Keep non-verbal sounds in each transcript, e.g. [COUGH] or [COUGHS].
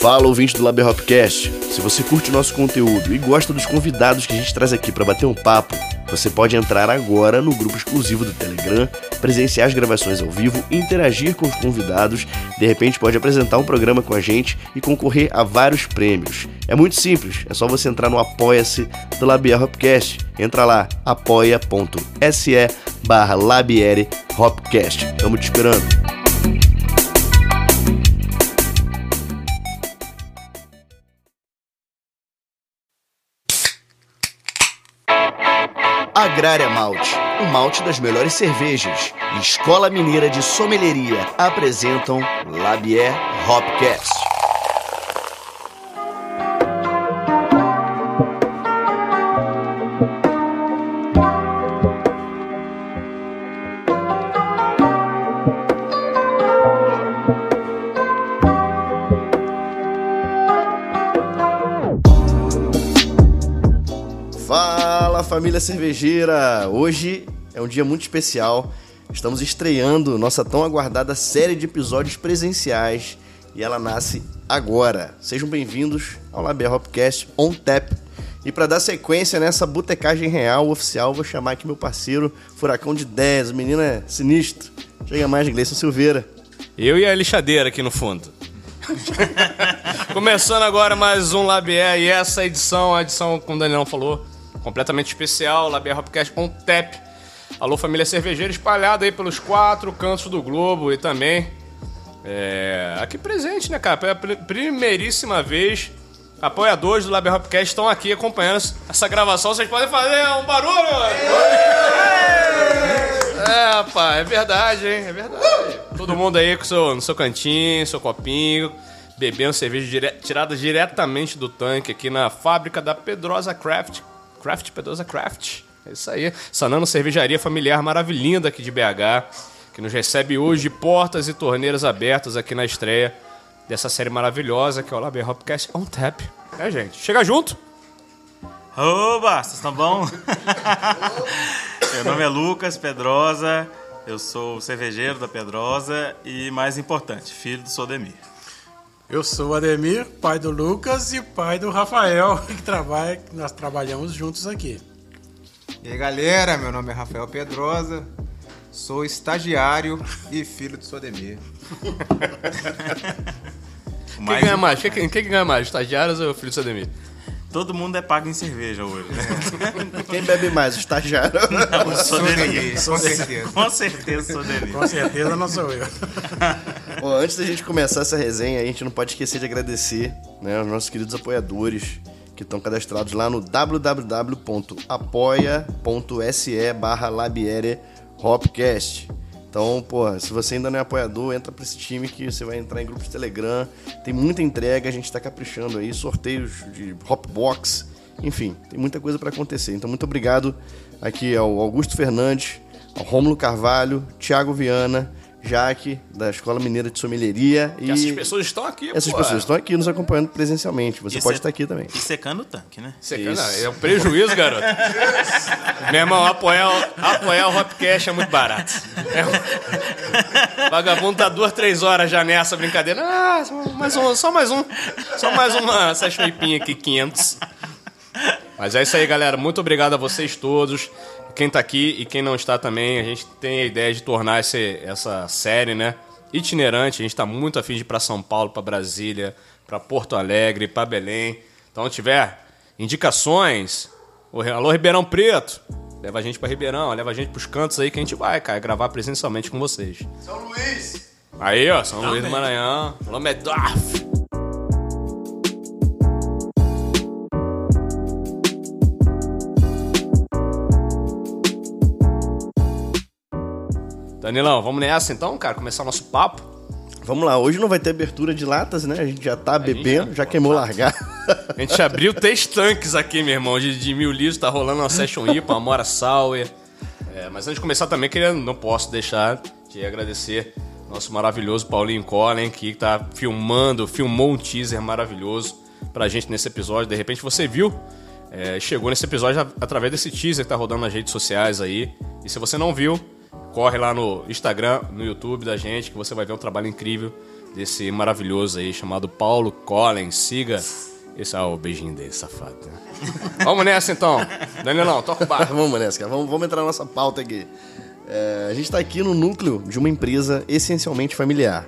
Fala ouvinte do Lab Hopcast. Se você curte nosso conteúdo e gosta dos convidados que a gente traz aqui para bater um papo, você pode entrar agora no grupo exclusivo do Telegram, presenciar as gravações ao vivo, interagir com os convidados, de repente pode apresentar um programa com a gente e concorrer a vários prêmios. É muito simples, é só você entrar no Apoia-se do Labier Hopcast. Entra lá, apoia.se barra Labiere Hopcast. Estamos te esperando. Agrária Malte, o malte das melhores cervejas. Escola Mineira de Sommelieria apresentam Labier Hopcast. Família cervejeira! Hoje é um dia muito especial. Estamos estreando nossa tão aguardada série de episódios presenciais e ela nasce agora. Sejam bem-vindos ao Laber Hopcast On Tap. E para dar sequência nessa botecagem real oficial, vou chamar aqui meu parceiro Furacão de 10, o menino é sinistro. Chega mais, Gleison Silveira. Eu e a lixadeira aqui no fundo. [LAUGHS] Começando agora mais um Labier e essa edição, a edição, como o Daniel falou, completamente especial, Labier Hopcast on Tap. Alô, família cervejeira espalhada aí pelos quatro cantos do globo e também é, aqui presente, né, cara? Pela pri- primeiríssima vez, apoiadores do Labier Hopcast estão aqui acompanhando essa gravação. Vocês podem fazer um barulho? É, rapaz, é verdade, hein? É verdade. Todo mundo aí com seu, no seu cantinho, seu copinho, bebendo cerveja dire- tirada diretamente do tanque aqui na fábrica da Pedrosa Craft. Craft, Pedrosa Craft. É isso aí. Sanando cervejaria familiar maravilhinda aqui de BH, que nos recebe hoje portas e torneiras abertas aqui na estreia dessa série maravilhosa que é o Laber Hopcast On Tap. É, gente. Chega junto. Oba, vocês estão bom? [LAUGHS] Meu nome é Lucas Pedrosa, eu sou cervejeiro da Pedrosa e, mais importante, filho do Sodemir. Eu sou o Ademir, pai do Lucas e pai do Rafael, [LAUGHS] que trabalha, que nós trabalhamos juntos aqui. E aí galera, meu nome é Rafael Pedrosa, sou estagiário e filho do Sodemir. O [LAUGHS] Quem ganha mais? Quem, quem, quem ganha mais? Estagiários ou filho do Sademir? Todo mundo é pago em cerveja hoje, né? [LAUGHS] Quem bebe mais, o estagiário? O Sodemir. Sodemir, com certeza. Com certeza, Sodemir. Com certeza não sou eu. [LAUGHS] Bom, antes da gente começar essa resenha, a gente não pode esquecer de agradecer né, aos nossos queridos apoiadores que estão cadastrados lá no www.apoia.se barra Labiere Hopcast. Então, pô, se você ainda não é apoiador, entra pra esse time que você vai entrar em grupos de Telegram. Tem muita entrega, a gente tá caprichando aí, sorteios de Hopbox, enfim, tem muita coisa para acontecer. Então, muito obrigado aqui ao Augusto Fernandes, ao Rômulo Carvalho, Thiago Viana, Jaque, da Escola Mineira de Sommelieria. E essas pessoas estão aqui, essas pô. pessoas estão aqui nos acompanhando presencialmente. Você Isso pode estar aqui também. E secando o tanque, né? Quer- não, é um prejuízo, garoto. [LAUGHS] Meu irmão, apoiar, o- apoiar o Hopcast é muito barato. É um- [LAUGHS] Vagabundo tá duas, três horas já nessa brincadeira. Ah, só mais um, só mais um. Só mais uma sashmipinha aqui, 500. Mas é isso aí, galera. Muito obrigado a vocês todos. Quem tá aqui e quem não está também. A gente tem a ideia de tornar esse, essa série, né? Itinerante. A gente tá muito afim de ir pra São Paulo, pra Brasília, pra Porto Alegre, pra Belém. Então, tiver indicações, alô Ribeirão Preto, leva a gente pra Ribeirão, leva a gente pros cantos aí que a gente vai, cara, gravar presencialmente com vocês. São Luís! Aí, ó, São Luís do Maranhão, alô Danilão, vamos nessa então, cara? Começar o nosso papo. Vamos lá, hoje não vai ter abertura de latas, né? A gente já tá bebendo, já, já- queimou largar. A gente abriu três tanques aqui, meu irmão, de, de mil litros, tá rolando uma Session IPA, uma Mora Sour. É, mas antes de começar também, queria, não posso deixar de agradecer nosso maravilhoso Paulinho Collen, que tá filmando, filmou um teaser maravilhoso pra gente nesse episódio. De repente você viu, é, chegou nesse episódio a- através desse teaser que tá rodando nas redes sociais aí. E se você não viu, corre lá no Instagram, no YouTube da gente, que você vai ver um trabalho incrível desse maravilhoso aí chamado Paulo Collins. Siga. Esse é o beijinho dele, safado. [LAUGHS] Vamos nessa então. Danilão, toca o barco. [LAUGHS] vamos nessa, cara. Vamos, vamos entrar na nossa pauta aqui. É, a gente está aqui no núcleo de uma empresa essencialmente familiar.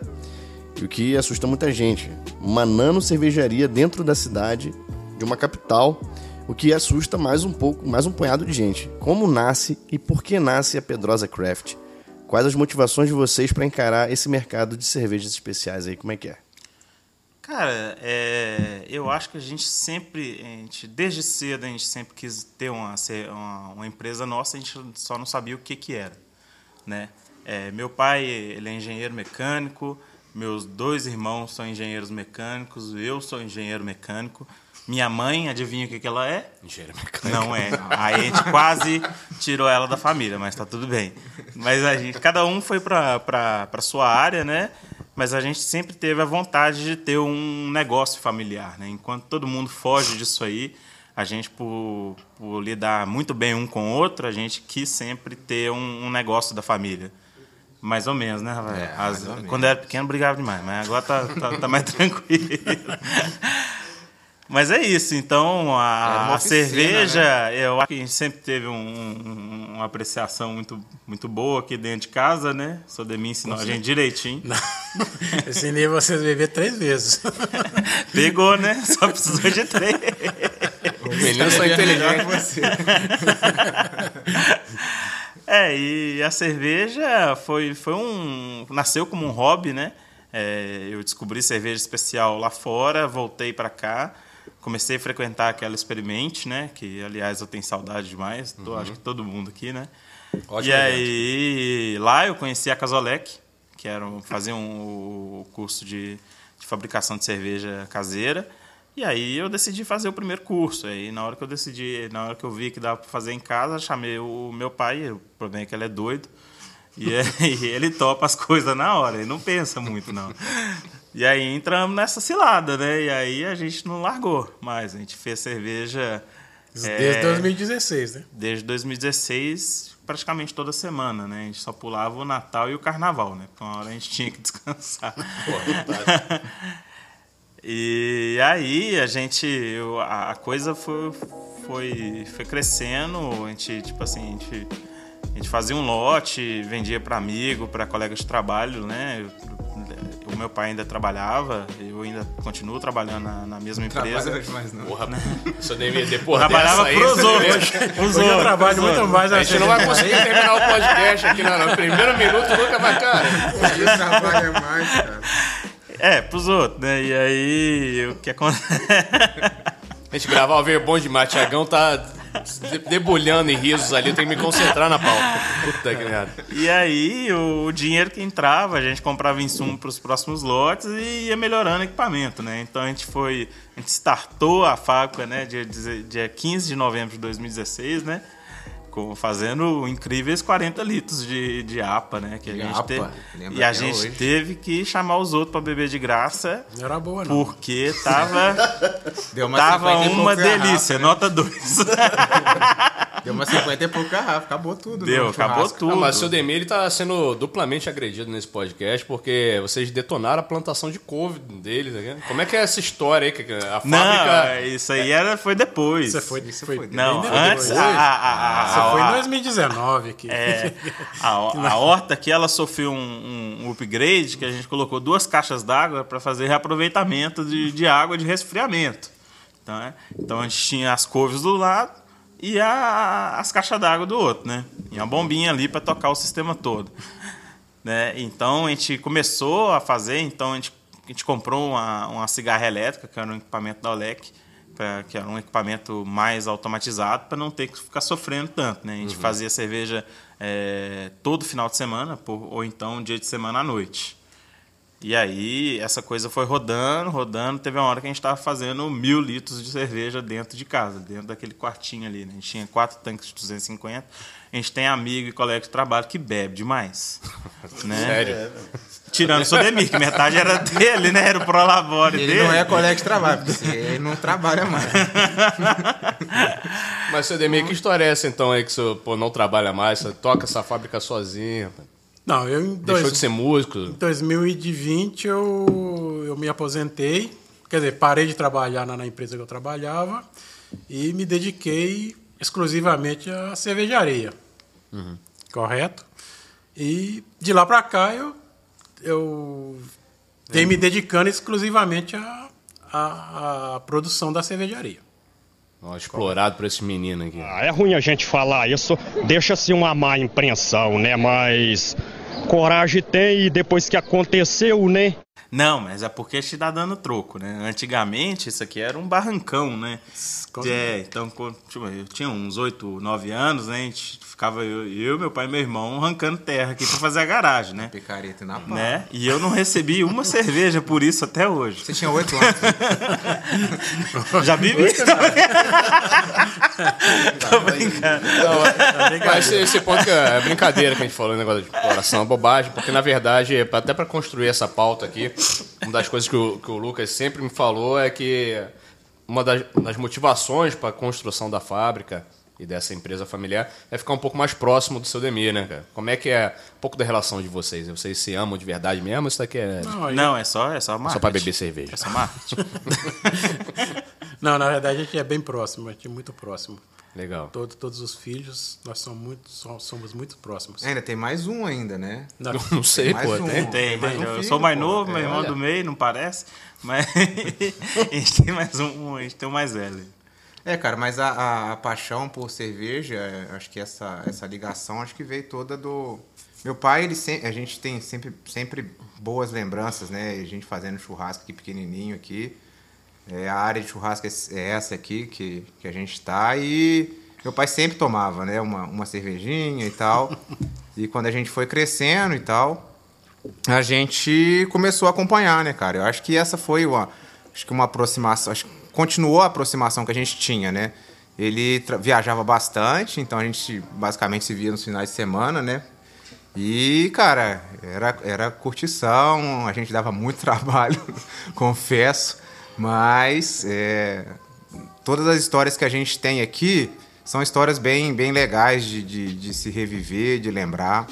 E o que assusta muita gente. Uma nano cervejaria dentro da cidade, de uma capital, o que assusta mais um pouco, mais um punhado de gente. Como nasce e por que nasce a Pedrosa Craft? Quais as motivações de vocês para encarar esse mercado de cervejas especiais aí? Como é que é? Cara, é, eu acho que a gente sempre, a gente, desde cedo, a gente sempre quis ter uma, uma, uma empresa nossa, a gente só não sabia o que, que era. Né? É, meu pai ele é engenheiro mecânico, meus dois irmãos são engenheiros mecânicos, eu sou engenheiro mecânico. Minha mãe, adivinha o que, que ela é? Engenheiro mecânico. Não é. Aí a gente quase tirou ela da família, mas tá tudo bem. Mas a gente, cada um foi para sua área, né? Mas a gente sempre teve a vontade de ter um negócio familiar, né? Enquanto todo mundo foge disso aí, a gente, por, por lidar muito bem um com o outro, a gente quis sempre ter um, um negócio da família. Mais ou menos, né, Rafael? É, As- menos. quando eu era pequeno, brigava demais, mas agora tá, tá, tá mais [LAUGHS] tranquilo. Mas é isso, então a, uma a oficina, cerveja, eu acho que a gente sempre teve um- um- uma apreciação muito, muito boa aqui dentro de casa, né? Sou de mim ensinou a gente direitinho. Ensinei vocês a beber três vezes. [LAUGHS] Pegou, né? Só precisou de três. [LAUGHS] Os meninos são inteligentes. Você. [LAUGHS] É, e a cerveja foi, foi um. nasceu como um hobby, né? É, eu descobri cerveja especial lá fora, voltei para cá, comecei a frequentar aquela Experimente, né? Que, aliás, eu tenho saudade demais, tô- acho que todo mundo aqui, né? Ótimo e aí, lá eu conheci a Casolec, que era um, fazia um, o curso de, de fabricação de cerveja caseira. E aí eu decidi fazer o primeiro curso. Aí na hora que eu decidi, na hora que eu vi que dava para fazer em casa, chamei o meu pai, o problema é que ele é doido. E aí [LAUGHS] ele topa as coisas na hora, ele não pensa muito não. E aí entramos nessa cilada, né? E aí a gente não largou mais, a gente fez cerveja Desde é, 2016, né? desde 2016, praticamente toda semana, né? A gente só pulava o Natal e o Carnaval, né? Porque uma hora a gente tinha que [LAUGHS] descansar. [LAUGHS] e aí a gente, eu- a coisa foi, foi, foi crescendo, a gente, tipo assim, a gente, a gente fazia um lote, vendia para amigo, para colegas de trabalho, né? Eu- o meu pai ainda trabalhava, eu ainda continuo trabalhando na, na mesma empresa. Trabalha demais, não. Porra, se eu devia depois Trabalhava dessa aí, pros outros. Os outros, trabalho os muito mais A na gente não vai conseguir terminar o podcast aqui no, no primeiro minuto, nunca vai, cara. Hoje trabalha mais, cara. É, pros outros, né? E aí, o que acontece? A gente gravar ao ver bom demais. Tiagão tá debulhando em risos ali, eu tenho que me concentrar na pauta. Puta que merda. E aí, o dinheiro que entrava, a gente comprava insumo para os próximos lotes e ia melhorando o equipamento, né? Então a gente foi, a gente startou a fábrica, né, dia, dia 15 de novembro de 2016, né? Com, fazendo incríveis 40 litros de, de APA, né? Que a De gente APA, teve, e a gente hoje. teve que chamar os outros para beber de graça, Não era boa, não. porque tava, [LAUGHS] Deu uma tava 50 e uma delícia, né? nota 2. [LAUGHS] Deu uma 50 e pouco garrafa, acabou tudo. Deu, no acabou churrasco. tudo. Não, mas o seu Demir ele tá sendo duplamente agredido nesse podcast porque vocês detonaram a plantação de couve dele. Tá ligado? Como é que é essa história aí? que A Não, fábrica. isso aí era, foi depois. Isso foi, Isso foi, foi Não, depois. antes a, a, a, foi em a- 2019 aqui. é, a, [LAUGHS] a horta aqui ela sofreu um, um upgrade que a gente colocou duas caixas d'água para fazer reaproveitamento de, de água de resfriamento. Então, é, então a gente tinha as couves do lado e a- as caixas d'água do outro, né? E uma bombinha ali para tocar o sistema todo. Né? Então a gente começou a fazer, então a gente, a gente comprou uma, uma cigarra elétrica, que era um equipamento da OLEC, pra- que era um equipamento mais automatizado para não ter que ficar sofrendo tanto. Né? A gente fazia cerveja eh, todo final de semana, por- ou então dia de semana à noite. E aí essa coisa foi rodando, rodando. Teve uma hora que a gente estava fazendo mil litros de cerveja dentro de casa, dentro daquele quartinho ali. Né? A gente tinha quatro tanques de 250. A gente tem amigo e colega de trabalho que bebe demais. [LAUGHS] né? Sério. Tirando o Sodemir, que metade era dele, né? Era o Prolabore Ele dele. não é colega de trabalho, porque ele não trabalha mais. [LAUGHS] Mas, seu Demir, que história é essa então aí que você pô, não trabalha mais, você toca essa fábrica sozinho? Não, eu em Deixou dois- de ser músico? Em 2020 eu, eu me aposentei, quer dizer, parei de trabalhar na, na empresa que eu trabalhava e me dediquei exclusivamente à cervejaria. Correto? E de lá para cá eu, eu venho me dedicando exclusivamente à, à, à produção da cervejaria. Ó, explorado por esse menino aqui. Ah, é ruim a gente falar isso, deixa-se uma má impressão, né? Mas coragem tem e depois que aconteceu, né? Não, mas é porque te dá dando troco, né? Antigamente isso aqui era um barrancão, né? É, então tipo, eu tinha uns 8, 9 anos, né? A gente ficava eu, eu, meu pai e meu irmão arrancando terra aqui pra fazer a garagem, né? Picareta na pá. né? E eu não recebi uma cerveja por isso até hoje. Você tinha oito anos. né? [LAUGHS] Já bebi também. [LAUGHS] Tô brincando. Mas esse, esse ponto que é brincadeira que a gente falou, o negócio de exploração, é bobagem, porque na verdade, até para construir essa pauta aqui, uma das coisas que o, que o Lucas sempre me falou é que uma das, das motivações para a construção da fábrica e dessa empresa familiar é ficar um pouco mais próximo do seu Demir, né, cara? Como é que é um pouco da relação de vocês? Vocês se amam de verdade mesmo? ou Isso daqui é Não, aí- Não, é só, é só marketing. só para beber cerveja? É só marketing. [LAUGHS] não, na verdade a gente é bem próximo, a gente é muito próximo. Legal. Todo, todos os filhos, nós somos muito, so- somos muito próximos. ainda tem mais um ainda, né? Não, [LAUGHS] Não sei, Mais pô. um. Tem? Tem, mas mais um eu filho, sou mais pô. novo, meu É, irmão olha. do meio, não parece. [LAUGHS] Mas a gente tem mais um, a gente tem um mais velho. É, cara, mas a, a- a paixão por cerveja, é, acho que essa, essa ligação, acho que veio toda do... Meu pai, ele sempre, a gente tem sempre, sempre boas lembranças, né? A gente fazendo churrasco aqui pequenininho aqui. É, a área de churrasco é é essa aqui que, que a gente está e meu pai sempre tomava, né? Uma, uma cervejinha e tal. e quando a gente foi crescendo e tal, a gente começou a acompanhar, né, cara? Eu acho que essa foi uma, acho que uma aproximação, acho que continuou a aproximação que a gente tinha, né? Ele viajava bastante, então a gente basicamente se via nos finais de semana, né? E, cara, era, era curtição, a gente dava muito [LAUGHS] trabalho, confesso, mas é, todas as histórias que a gente tem aqui são histórias bem, bem legais de, de, de se reviver, de lembrar.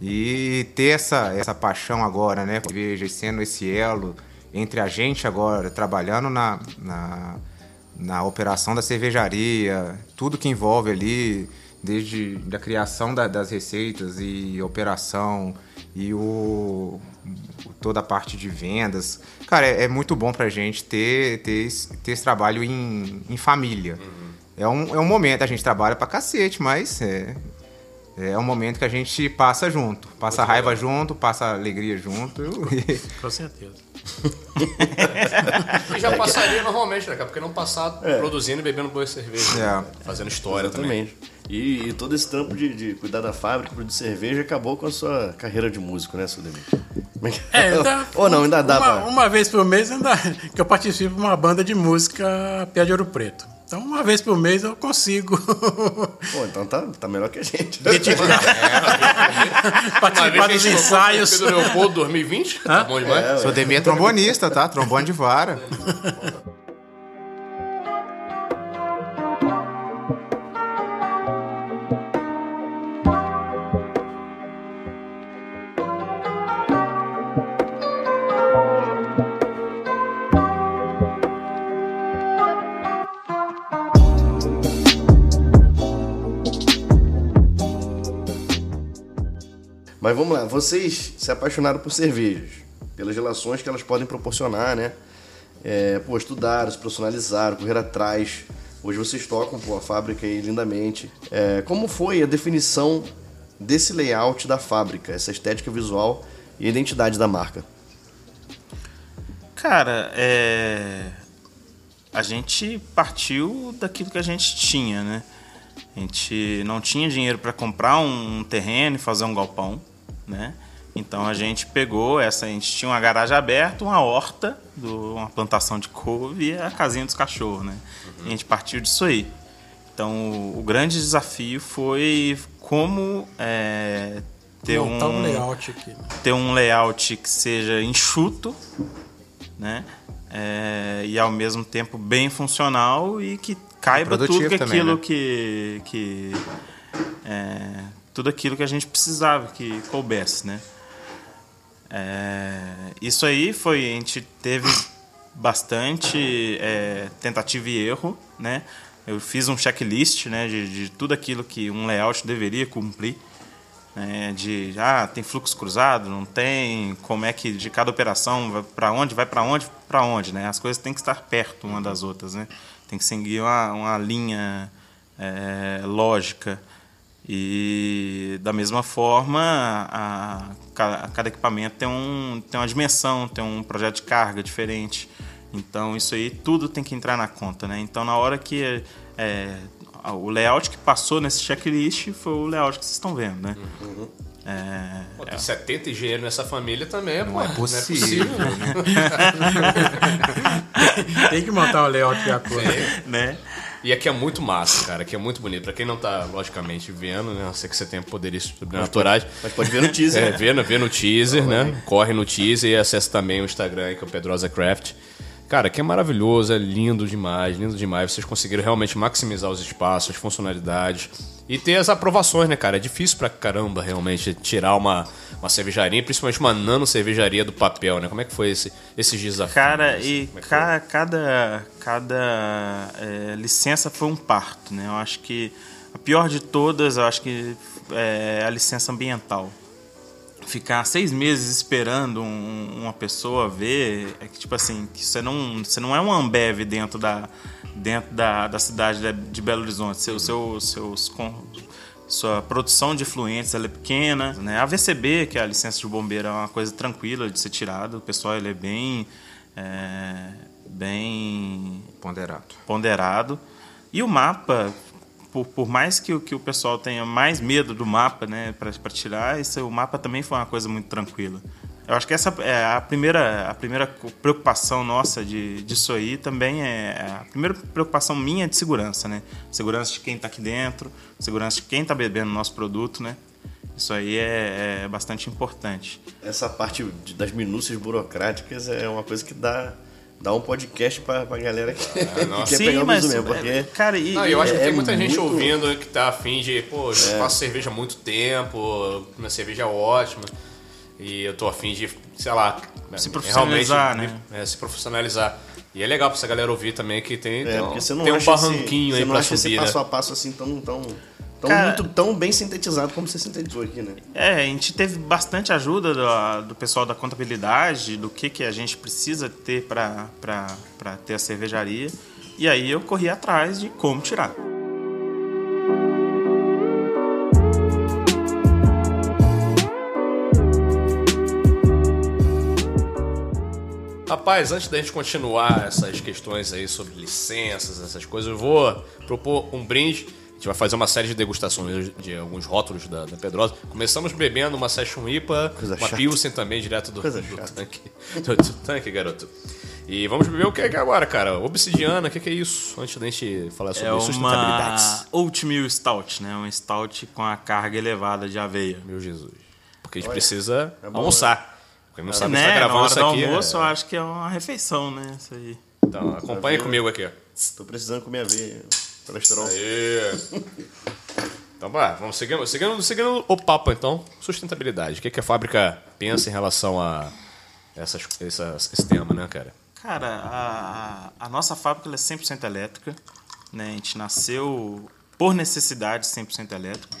E ter essa, essa paixão agora, né? Veja, sendo esse elo entre a gente agora, trabalhando na, na, na operação da cervejaria, tudo que envolve ali, desde a criação da- das receitas e operação e o, toda a parte de vendas. Cara, é, é muito bom pra gente ter, ter, esse, ter esse trabalho em, em família. É, um, é um momento, a gente trabalha pra cacete, mas é, é um momento que a gente passa junto. Passa raiva junto, passa alegria junto. [LAUGHS] Com certeza. E [LAUGHS] já passaria normalmente, né, cara? Porque não passar produzindo e bebendo boa cerveja. né? Fazendo história também. E, e todo esse trampo de, de cuidar da fábrica, produzir cerveja, acabou com a sua carreira de músico, né, Sudemir? É, ainda- [LAUGHS] Ou não, ainda dá uma, pra... uma vez por mês ainda, que eu participo de uma banda de música Pé de Ouro Preto. Então, uma vez por mês eu consigo Pô, então tá, tá melhor que a gente. [LAUGHS] Uma participar vez que a dos ensaios. com o Pedro Leopoldo 2020, tá bom demais. Sou Demir é trombonista, tá? Trombone de vara. [LAUGHS] Mas vamos lá, vocês se apaixonaram por cervejas, pelas relações que elas podem proporcionar, né? É, pô, estudaram, se profissionalizaram, correram atrás. Hoje vocês tocam pô, a fábrica aí lindamente. É, como foi a definição desse layout da fábrica, essa estética visual e a identidade da marca? Cara, é... a gente partiu daquilo que a gente tinha, né? A gente não tinha dinheiro para comprar um terreno e fazer um galpão, né? Então a gente pegou essa, a gente tinha uma garagem aberta, uma horta, do- uma plantação de couve e a casinha dos cachorros, né? E a gente partiu disso aí. Então o, o grande desafio foi como é, ter montar um um layout aqui. né? ter um layout que seja enxuto, né? É, e ao mesmo tempo bem funcional e que caiba tudo produtivo que também, aquilo né? que. que é, tudo aquilo que a gente precisava que coubesse, né? É, isso aí foi. A gente teve bastante é, tentativa e erro, né? Eu fiz um checklist né, de, de tudo aquilo que um layout deveria cumprir. Né, de ah, tem fluxo cruzado, não tem, como é que de cada operação vai para onde, vai para onde, para onde, né? As coisas têm que estar perto uma das outras, né? Tem que seguir uma, uma linha é, lógica. E da mesma forma, a, ca- cada equipamento tem, um, tem uma dimensão, tem um projeto de carga diferente. Então isso aí tudo tem que entrar na conta, né? Então na hora que é, o layout que passou nesse checklist foi o layout que vocês estão vendo, né? É, Pô, tem 70 engenheiros nessa família também, pô. é possível. [LAUGHS] Tem que montar o layout de acordo. né? E aqui é muito massa, cara. Aqui é muito bonito. Pra quem não tá, logicamente, vendo, né? Eu sei que você tem poderes sobrenaturais. Mas pode ver no [LAUGHS] teaser. É, vê, no- vê no teaser, né? Corre no teaser e acessa também o Instagram, aí, que é o Pedrosa Craft. Cara, que é maravilhoso, é lindo demais, lindo demais. Vocês conseguiram realmente maximizar os espaços, as funcionalidades e ter as aprovações, né, cara? É difícil pra caramba realmente tirar uma, uma cervejaria, principalmente uma nano cervejaria do papel, né? Como é que foi esse, esses desafios? Cara, assim? e ca- cada, cada é, licença foi um parto, né? Eu acho que a pior de todas, eu acho que é a licença ambiental. Ficar seis meses esperando um- uma pessoa ver, é que tipo assim, que você não, você não é um Ambev dentro da, dentro da, da cidade de, Belo Horizonte. Seu, seu, seus, sua produção de efluentes ela é pequena. Né? A VCB, que é a licença de bombeiro, é uma coisa tranquila de ser tirada. O pessoal ele é bem, é, bem Ponderado. ponderado. E o mapa, por, por mais que, que o pessoal tenha mais medo do mapa, né, para tirar, isso, o mapa também foi uma coisa muito tranquila. Eu acho que essa é a primeira, a primeira preocupação nossa de, disso aí também é a primeira preocupação minha é de segurança, né? Segurança de quem está aqui dentro, segurança de quem está bebendo nosso produto, né? Isso aí é, é bastante importante. Essa parte das minúcias burocráticas é uma coisa que dá, dá um podcast pra, pra galera que, [LAUGHS] que nossa. quer pegar o bizu mesmo. é, Porque cara, e, Não, eu acho que É tem muita gente muito- ouvindo que tá afim de, pô, eu faço cerveja há muito tempo, minha cerveja é ótima. E eu tô afim de, sei lá, Se realmente profissionalizar, né? é, se profissionalizar. E é legal pra essa galera ouvir também que tem, É, tem, um- porque você não tem um barranquinho esse, aí você não pra acha esse subir, né? passo a passo assim tão, tão, tão, Cara- muito, tão bem sintetizado como você sintetizou aqui, né? É, a gente teve bastante ajuda do, do pessoal da contabilidade, do que, que a gente precisa ter para ter a cervejaria. E aí eu corri atrás de como tirar. Rapaz, antes da gente continuar essas questões aí sobre licenças, essas coisas, eu vou propor um brinde. A gente vai fazer uma série de degustações de alguns rótulos da, da Pedrosa. Começamos bebendo uma Session IPA, Coisa uma chata. Pilsen também, direto do, Coisa do chata. tanque. [LAUGHS] Do, do tanque, garoto. E vamos beber o que é é agora, cara? Obsidiana, o que, que é isso? Antes da gente falar sobre É uma sustentabilidades. oatmeal stout, né? Um stout com a carga elevada de aveia. Meu Jesus. Porque a gente precisa é bom, almoçar. Quem não sabe, né? está gravando isso aqui. almoço, é- eu acho que é uma refeição, né? Isso aí. Então, acompanhe comigo aqui. ó. Tô precisando comer aveia, colesterol. Aê. [LAUGHS] Então, vá, vamos seguindo, seguindo, seguindo o papo, então. Sustentabilidade. O que, que a fábrica pensa em relação a essas, essas, esse tema, né, cara? Cara, a, a nossa fábrica ela é 100% elétrica. Né? A gente nasceu por necessidade 100% elétrico.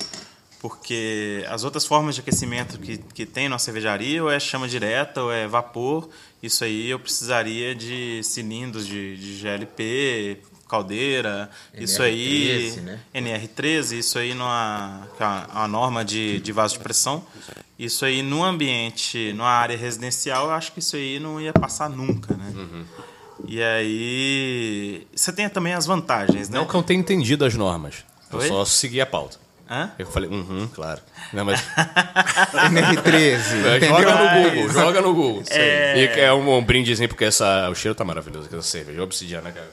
Porque as outras formas de aquecimento que, que tem na cervejaria, ou é chama direta, ou é vapor. Isso aí eu precisaria de cilindros de, de GLP, caldeira. isso aí. NR13, né? NR13, isso aí numa que é uma, uma norma de, de vaso de pressão. Isso aí no ambiente, numa área residencial, eu acho que isso aí não ia passar nunca, né? E aí. Você tem também as vantagens, né? Não que eu tenha entendido as normas. Eu Oi? só segui a pauta. Hã? Eu falei, uhum, claro. Não, mas [LAUGHS] NR13. joga no Google, joga no Google. É. E é um, um brindezinho, porque essa, o cheiro tá maravilhoso, que essa cerveja. Obsidiana, cara.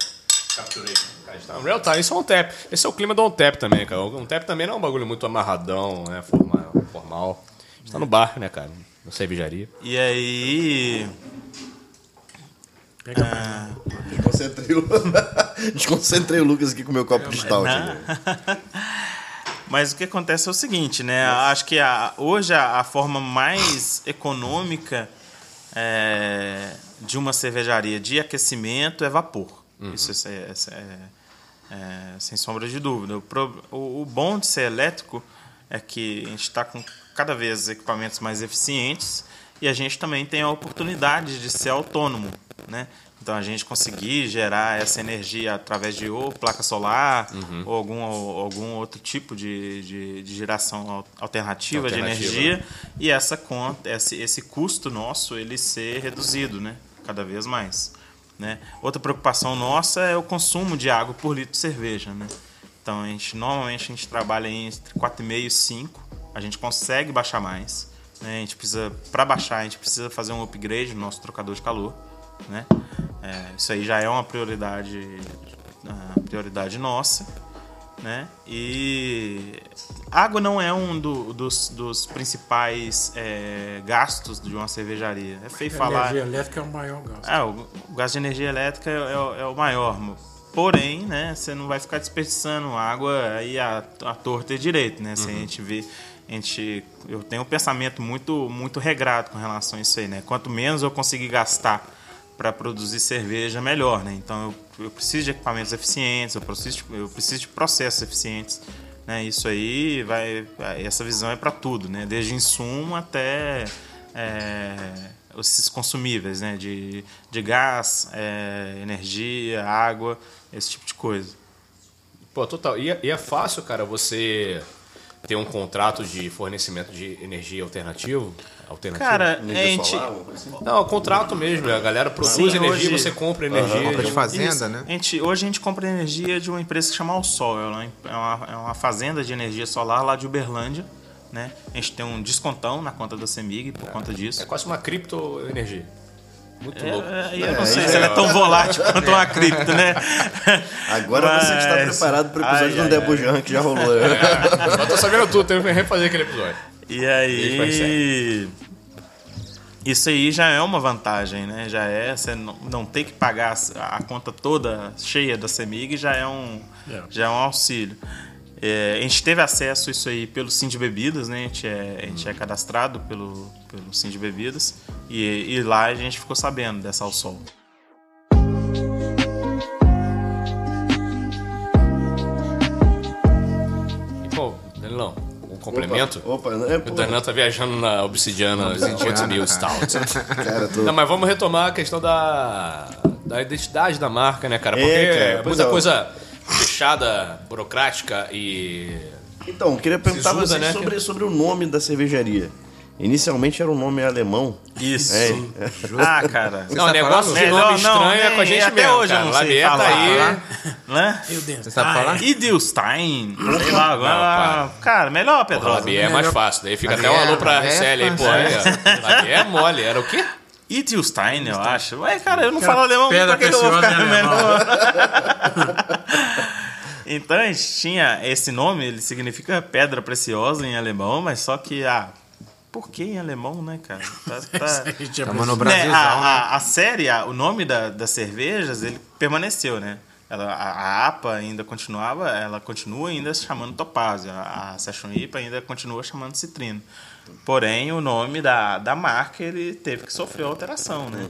Capturei. Está no Real time, isso é um tap. Esse é o clima do on tap também, cara. Um tap também não é um bagulho muito amarradão, né? Formal. formal. A gente tá no bar, né, cara? Na cervejaria. E aí. Desconcentrou. [LAUGHS] Desconcentrei o Lucas aqui com o meu copo de stout. [LAUGHS] Mas o que acontece é o seguinte, né? Acho que a- hoje a, a forma mais econômica é, de uma cervejaria de aquecimento é vapor. Isso é, é- é, sem sombra de dúvida. O, pro- o- o bom de ser elétrico é que a gente está com cada vez equipamentos mais eficientes e a gente também tem a oportunidade de ser autônomo, né? Então a gente conseguir gerar essa energia através de ou placa solar ou algum, ou algum outro tipo de, de, de geração al- alternativa, de Alternativa, energia e essa conta, esse, esse custo nosso ele ser reduzido, né? Cada vez mais. Né? Outra preocupação nossa é o consumo de água por litro de cerveja. Né? Então, a gente, normalmente a gente trabalha entre 4,5 e 5. A gente consegue baixar mais. Né? A gente precisa, para baixar, a gente precisa fazer um upgrade no nosso trocador de calor. Né? É, isso aí já é uma prioridade, uma prioridade nossa. Né? E água não é um do- dos, dos principais é, gastos de uma cervejaria. É feio A falar. energia elétrica é o maior gasto. É, o o gasto de energia elétrica é, é o- é o maior. Porém, né, você não vai ficar desperdiçando água aí à, à torta e direito, né? Se a gente vê, a gente, eu tenho um pensamento muito, muito regrado com relação a isso aí, né? Quanto menos eu conseguir gastar para produzir cerveja, melhor, né? Então eu, eu preciso de equipamentos eficientes, eu preciso, de- eu preciso de processos eficientes, né? Isso aí vai, essa visão é para tudo, né? Desde insumo até é, esses consumíveis, né? De, de gás, é, energia, água, esse tipo de coisa. Pô, total. E é, e é fácil, cara, você ter um contrato de fornecimento de energia alternativo? alternativo? Cara, a Energia gente? Não, é um contrato mesmo. A galera produz Sim, energia, hoje- você compra energia. Compra de fazenda, Isso. né? A gente, hoje a gente compra energia de uma empresa que chama O Sol. Ela é uma, é uma fazenda de energia solar lá de Uberlândia. Né? A gente tem um descontão na conta da Semig por conta disso. É quase uma criptoenergia. Muito louco. É, e eu não sei se ela é tão [LAUGHS] volátil quanto uma cripto, né? [LAUGHS] Agora você está Mas- preparado para o episódio Ai, do ai, Debojan que já rolou. né? [LAUGHS] Eu tô sabendo tudo, tenho que refazer aquele episódio. E aí. Isso aí já é uma vantagem, né? Já é. Você não, não ter que pagar a conta toda cheia da Semig já é um, É. já é um auxílio. É, a gente teve acesso a isso aí pelo Sim de Bebidas, né? A gente é, a gente é cadastrado pelo, pelo Sim de Bebidas. E, e lá a gente ficou sabendo dessa ao sol. Pô, Danilão, um complemento. Opa, opa, é, O Danilão tá viajando na Obsidiana, Obsidiana mil cara. Stout. [LAUGHS] cara, tô... Não, mas vamos retomar a questão da, da identidade da marca, né, cara? É, Porque cara, é, pois muita é. coisa fechada, burocrática e. Então, queria perguntar Sisuda, vocês né? sobre, sobre o nome da cervejaria. Inicialmente era um nome alemão. Isso. É, Ah, cara. Não, sabe negócio falar, de nome não, estranho é né? com a gente Até mesmo. hoje cara. não sei Labier tá falar, aí. Né? Meu Deus. Você sabe Ah, falar? Idilstein, sei lá, agora. cara, melhor Pedrosa. Labier é mais fácil. Daí fica até um alô pra Labier é aí, pô. Labier é mole. Era o quê? Idilstein, eu acho. Ué, cara, eu não falo alemão, pra que, eu vou ficar em alemão. [LAUGHS] Então a gente tinha esse nome, ele significa pedra preciosa em alemão, mas só que, ah, por que em alemão, né, cara? Tá- [LAUGHS] tá- A é no né, Brasilzão, a, né? a, a série, a- o nome da- das cervejas, ele permaneceu, né? Ela, a, a APA ainda continuava, ela continua ainda se chamando Topázio, a, a Session IPA ainda continua chamando Citrino. Porém, o nome da, da marca ele teve que sofrer alteração, né?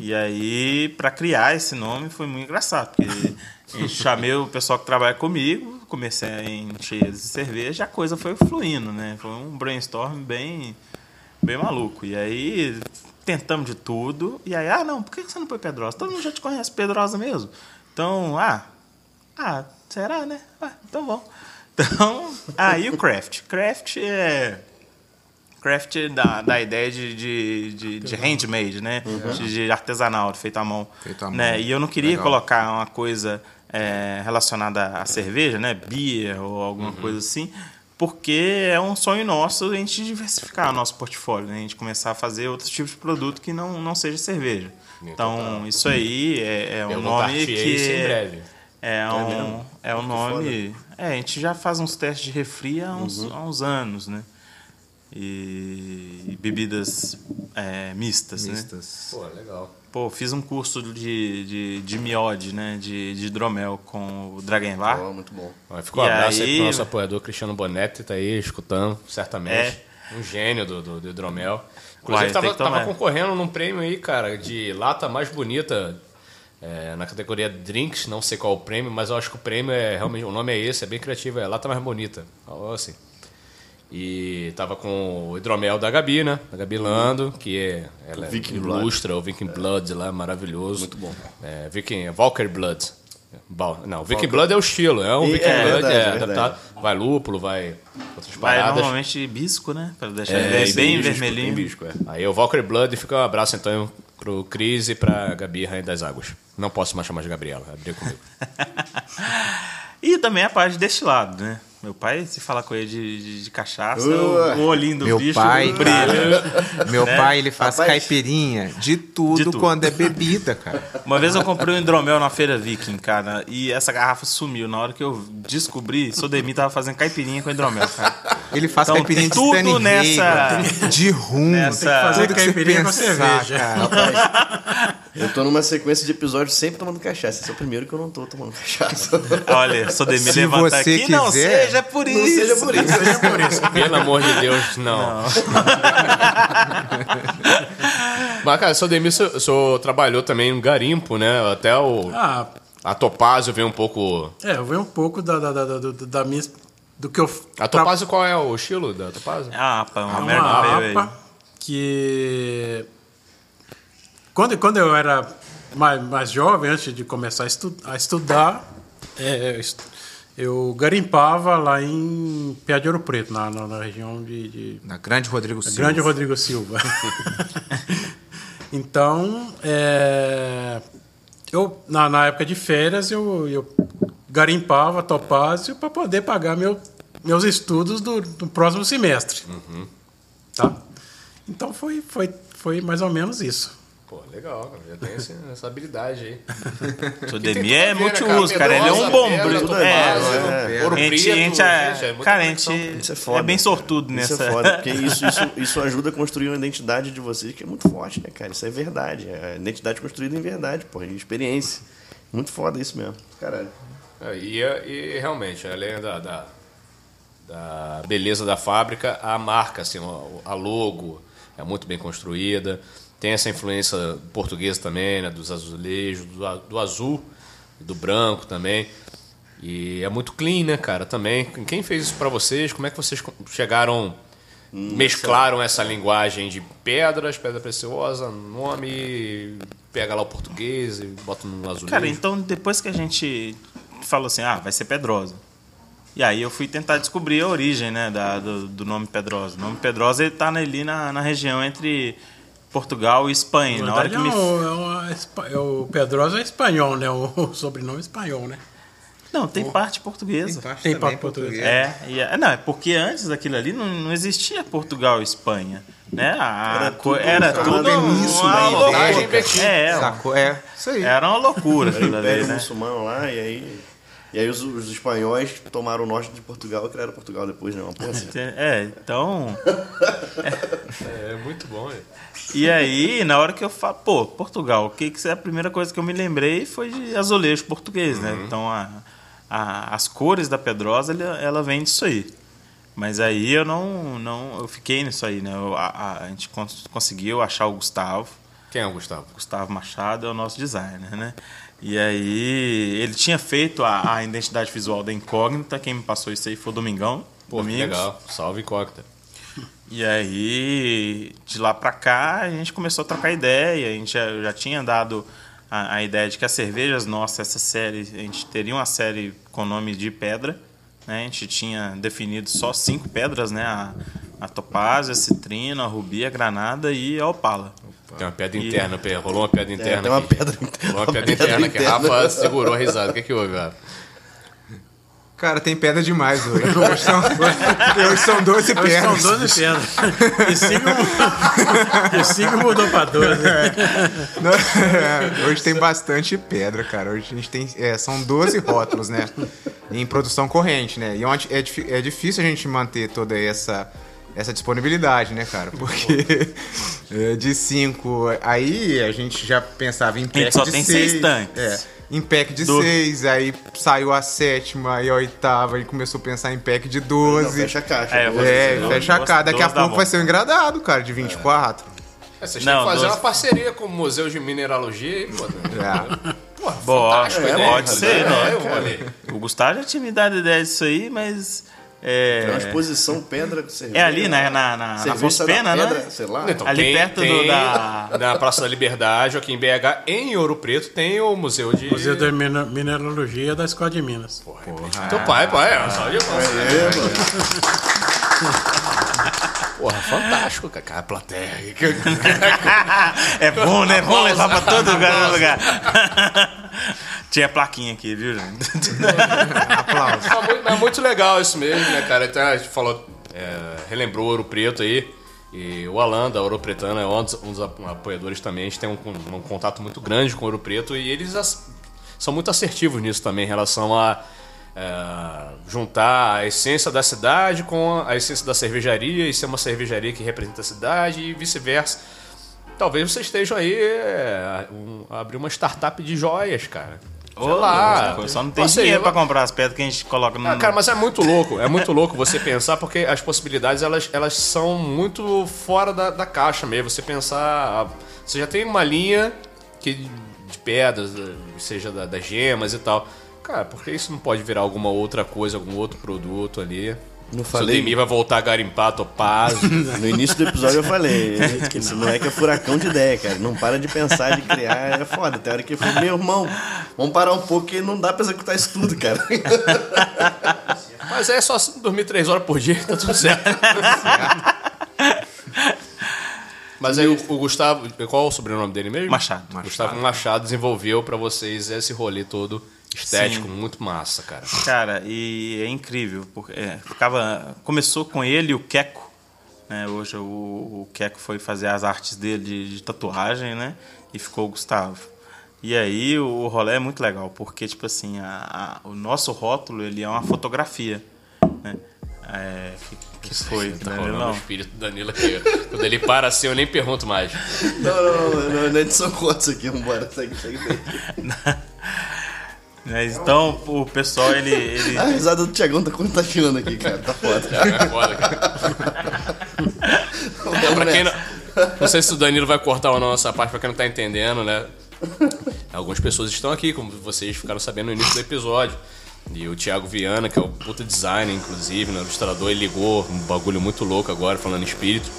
E aí, para criar esse nome foi muito engraçado, porque gente chamei o pessoal que trabalha comigo, comecei a encher de cerveja, a coisa foi fluindo, né? Foi um brainstorm bem bem maluco. E aí tentamos de tudo. E aí, ah, não, por que você não põe Pedrosa? Todo mundo já te conhece Pedrosa mesmo. Então, ah, ah, será, né? Ah, então bom. [LAUGHS] Então, aí o craft. Craft é. Craft da, da ideia de, de, de, de handmade, né? De, de artesanal, de feito à mão. Feito à mão. Né? E eu não queria Legal. colocar uma coisa é, relacionada à cerveja, né? Beer ou alguma coisa assim, porque é um sonho nosso a gente diversificar o nosso portfólio, né? A gente começar a fazer outros tipos de produto que não, não seja cerveja. Então, isso aí é, é um nome que... isso em breve. É um, é um nome. É, a gente já faz uns testes de refri há uns, há uns anos, né? E, e bebidas é, mistas, né? Mistas. Pô, legal. Pô, fiz um curso de, de, de miode, né? De, de hidromel com o Dragonvar. Ó, muito bom. Ó, Ficou um abraço aí, aí- pro nosso apoiador Cristiano Bonetti, tá aí escutando, certamente. Um gênio do, do, do hidromel. Inclusive, Uai, tava, tava concorrendo num prêmio aí, cara, de lata mais bonita é, na categoria Drinks. Não sei qual o prêmio, mas eu acho que o prêmio é realmente. O nome é esse, é bem criativo, é lata mais bonita. Algo assim. E tava com o hidromel da Gabi, né? Da Gabi Lando, que é, ela é Viking Blood. ilustra, o Viking Blood lá, maravilhoso. Muito bom. É, Viking, Valkyrie Blood. Não, Viking Blood é o estilo, é um E- Viking é, Blood, verdade, é, é verdade. adaptado. Vai lúpulo, vai outras Vai paradas. normalmente hibisco, né? Pra deixar É, ele bem bisco, vermelhinho. bisco, é. Aí o Valkyrie Blood fica um abraço então pro Cris e pra Gabi, Rainha das Águas. Não posso mais chamar de Gabriela, abriu comigo. [LAUGHS] E também a parte deste lado, né? Meu pai, se falar com ele de, de, de cachaça, Ué. o, olhinho do Meu bicho pai, brilha. [LAUGHS] Meu pai, ele faz Rapaz. caipirinha de tudo, De tudo. quando é bebida, cara. [LAUGHS] Uma vez eu comprei um hidromel na feira Viking, cara, e essa garrafa sumiu. Na hora que eu descobri, Sodemi tava fazendo caipirinha com hidromel, cara. Ele faz Então, caipirinha de tudo nessa- Hagan, de rum, nessa- tudo Fazer que você caipirinha com pensar, cerveja. cara. Rapaz, eu tô numa sequência de episódios sempre tomando cachaça. Esse é o primeiro que eu não tô tomando cachaça. Olha, Sodemi Se levanta você aqui, não quiser, seja por Não isso. seja por isso. Seja por isso. Pelo amor de Deus, não. Mas, cara, seu Demir, o senhor trabalhou também no garimpo, né? Até o. Ah, A Topázio veio um pouco. é, eu venho um pouco da, da, da, da, da minha. Do que eu. A Topázio, qual é o estilo da Topázio? Ah, pá, uma É merda uma veio aí. APA que. Quando, quando eu era mais, mais jovem, antes de começar a, estu- a estudar, é, eu garimpava lá em Pé de Ouro Preto, na, na, na região de, de Na Grande Rodrigo Silva. Grande Rodrigo Silva. [LAUGHS] então, é, eu, na, na época de férias, eu, eu garimpava topázio para poder pagar meu, meus estudos do, do próximo semestre. Tá? Então, foi, foi, foi mais ou menos isso. Pô, legal, cara. Já tem esse- essa habilidade aí. [LAUGHS] Sodemi é multiuso, cara. Ele é um bombril. tudo É, é, Ouro a gente, preto, a gente é, gente, é cara, a gente Isso é foda. é bem sortudo Isso nessa. é foda, porque [LAUGHS] isso, isso, isso ajuda a construir uma identidade de vocês que é muito forte, né, cara? Isso é verdade. É a identidade construída em verdade, porra, em experiência. Muito foda isso mesmo. Caralho. É, E, e realmente, além da, da, da beleza da fábrica, a marca, assim, a logo é muito bem construída. Tem essa influência portuguesa também, né, dos azulejos, do, azul do branco também. E é muito clean, né, cara, também. Quem fez isso pra vocês? Como é que vocês chegaram, mesclaram essa linguagem de pedras, pedra preciosa, nome, pega lá o português e bota no azulejo? Cara, então depois que a gente falou assim, ah, vai ser Pedrosa. E aí eu fui tentar descobrir a origem, né, da, do, do nome Pedrosa. O nome Pedrosa ele tá ali na, na região entre Portugal e Espanha. Na Na hora que é, me... o, é, uma espa- é o Pedrosa é espanhol, né? O, sobrenome é espanhol, né? Não, tem parte portuguesa. Tem parte Tem parte portuguesa. É, e é, não, é porque antes daquilo ali não, não existia Portugal e Espanha. Né? A, Era tudo- era tudo península uma loucura. É, Sacou? É, isso aí. era uma loucura aquilo ali, né? Muçulmano lá, e aí. E aí os, os espanhóis tomaram o norte de Portugal e criaram Portugal depois, né? Uma porra assim. É, então. [LAUGHS] É muito bom, né? E aí, na hora que eu falo, pô, Portugal, o que, que é a primeira coisa que eu me lembrei foi de azulejo português, né? Então a, a- as cores da pedrosa, ela, ela vem disso aí. Mas aí eu não, não eu fiquei nisso aí, né? Eu- a, a- a gente cons- conseguiu achar o Gustavo. Quem é o Gustavo? Gustavo Machado é o nosso designer, né? E aí ele tinha feito a, a identidade visual da incógnita, quem me passou isso aí foi o Domingão. Pô, que Domingos. legal. Salve incógnita. E aí, de lá pra cá, a gente começou a trocar ideia. A gente já, já tinha dado a, a ideia de que as cervejas nossas, essa série, a gente teria uma série com nome de pedra. Né? A gente tinha definido só cinco pedras, né? A, a topázia, a citrina, a rubi, a granada e a opala. Tem uma pedra E- interna, Pê. rolou uma pedra interna. tem uma aqui. pedra interna. Rolou uma pedra interna que a Rafa segurou a risada. O que, que houve, Rafa? Cara, tem pedra demais hoje. Hoje são, hoje são 12 Hoje são pedras. 12 pedras. E 5 [LAUGHS] e cinco mudou para 12. Não, é, hoje tem bastante pedra, cara. Hoje a gente tem. é, são 12 rótulos, né? Em produção corrente, né? E onde é, é difícil a gente manter toda essa essa disponibilidade, né, cara? Porque é, [LAUGHS] de cinco, aí a gente já pensava em pack só de tem seis. seis tanques. É, em pack de Do- seis, aí saiu a sétima, aí a oitava, aí começou a pensar em pack de Não, 12. fecha a caixa. É, É, fecha a cara. Daqui a pouco vai ser um engradado, cara, de 24. É, vocês Não, têm que fazer doze. uma parceria com o Museu de Mineralogia aí, pô. É. Pô, Boa, fantástico, pode né? ser, É, né? eu falei. O Gustavo já tinha me dado ideia disso aí, mas. É, Tem uma exposição pedra cerveja. é ali na, na, na, na Afonso Pena, pedra, né? Sei lá. Então, Ali tem- perto do- tem da- Na Praça da Liberdade, aqui em BH, em Ouro Preto, tem o Museu de. Museu de Mine- Mineralogia da Escola de Minas. Teu pai, pai, é, só de Porra, fantástico, cara. Cara, plateia. [LAUGHS] é bom, né? É bom levar pra todo lugar. [LAUGHS] Tinha plaquinha aqui, viu, gente? [LAUGHS] Aplausos. Mas muito- legal isso mesmo, né, cara? Até a gente falou, é, relembrou Ouro Preto aí. E o Alan, da Ouro Pretana, é um dos, um dos apoiadores também. A gente tem um, um contato muito grande com o Ouro Preto e eles as- são muito assertivos nisso também, em relação a é, juntar a essência da cidade com a essência da cervejaria e ser uma cervejaria que representa a cidade e vice-versa. Talvez vocês estejam aí é, um- abrir uma startup de joias, cara. Sei lá. Só não tem Ou seja, dinheiro pra comprar as pedras que a gente coloca no. ah, cara, mas é muito louco, é muito louco você pensar, porque as possibilidades elas, elas são muito fora da, da caixa mesmo. Você pensar. ah, Você já tem uma linha que, de pedras, eh, seja da- das gemas e tal. Cara, por que isso não pode virar alguma outra coisa, algum outro produto ali? Não Se o falei. Demi vai voltar a garimpar topázio. [LAUGHS] No início do episódio eu falei, esse moleque é furacão de ideia, cara. Não para de pensar, de criar, é foda. Tem hora que eu falo, meu irmão, vamos parar um pouco que não dá pra executar isso tudo, cara. [LAUGHS] Mas é só dormir três horas por dia que tá tudo certo. [LAUGHS] Mas aí o, o Gustavo, qual é o sobrenome dele mesmo? Machado. Gustavo Machado desenvolveu pra vocês esse rolê todo estético, muito massa, cara. Cara, e é incrível, porque é, ficava, começou com ele e o Queco, né? Hoje o, o Queco foi fazer as artes dele de, de tatuagem, né? E ficou o Gustavo. E aí o, o rolê é muito legal, porque tipo assim, a, a- o nosso rótulo ele é uma fotografia, né? É, que, que foi, Tá né? rolando o Não, espírito do Danilo aqui. Quando ele para assim, eu nem pergunto mais. Não, não, não, não, não é edição corta isso aqui, vambora, segue, segue. segue. [LAUGHS] Mas, então o pessoal ele, ele A risada do Tiagão tá contagiando aqui, cara, tá foda. [LAUGHS] É foda, cara. É, pra quem não, não sei se o Danilo vai cortar ou não essa parte, pra quem não tá entendendo, né? Algumas pessoas estão aqui, como vocês ficaram sabendo no início do episódio. E o Thiago Viana, que é o puta designer, inclusive, né? ilustrador, ele ligou um bagulho muito louco agora, falando em espírito.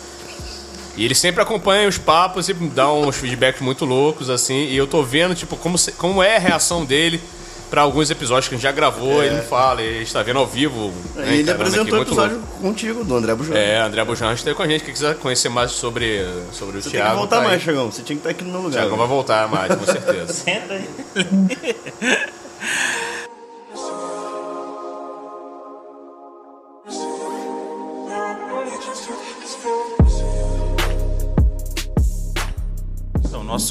E ele sempre acompanha os papos e dá uns feedbacks muito loucos, assim. E eu tô vendo, tipo, como, se- como é a reação dele pra alguns episódios que a gente já gravou. Ele me fala, ele está vendo ao vivo. né, É. ele apresentou o muito episódio louco. contigo, do André Bujão. É, André Bujan esteve com a gente. Quem quiser conhecer mais sobre, sobre o Você tem Thiago. que voltar tá mais, Tiagão. Você tinha que estar aqui no meu O lugar. Thiago vai voltar mais, com certeza. [LAUGHS] Senta aí.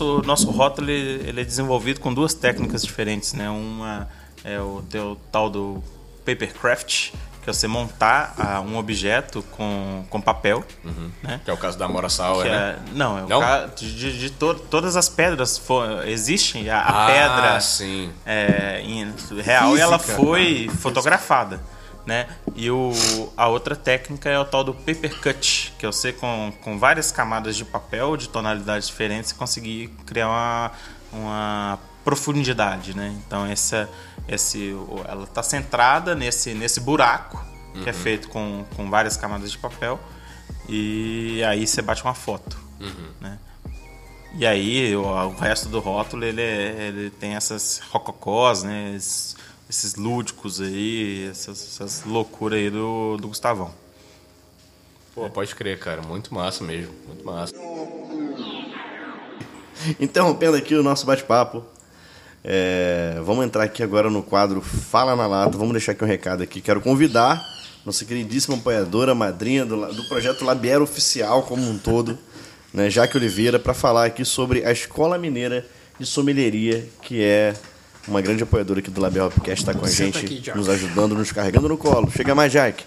Nosso, nosso rótulo ele, ele é desenvolvido com duas técnicas diferentes, né? Uma é o, o tal do papercraft, que é você montar ah, um objeto com, com papel, né? que é o caso da Mora Sauer, Que né? é- não, é o Não? ca- de, de- de to- todas as pedras for, existem, a, a Ah, pedra sim. é, em real e ela Física, foi fotografada. Né? E o, a outra técnica é o tal do paper cut, que é você com, com várias camadas de papel de tonalidades diferentes conseguir criar uma, uma profundidade. Né? Então essa, esse, ela está centrada nesse, nesse buraco que é feito com, com várias camadas de papel e aí você bate uma foto. Né? E aí o, o resto do rótulo ele, é- ele tem essas rococós, né? Esses, esses lúdicos aí, essas, essas loucuras aí do, do Gustavão. Pô, pode crer, cara. Muito massa mesmo. Muito massa. [LAUGHS] Interrompendo aqui o nosso bate-papo. é, vamos entrar aqui agora no quadro Fala na Lata. Vamos deixar aqui um recado aqui. Quero convidar nossa queridíssima apoiadora, madrinha do, do projeto Labiero Oficial como um todo, né, Jaque Oliveira, para falar aqui sobre a Escola Mineira de Sommelieria, que é uma grande apoiadora aqui do Labiero Podcast, está com a gente, aqui, nos ajudando, nos carregando no colo. Chega mais, Jaque.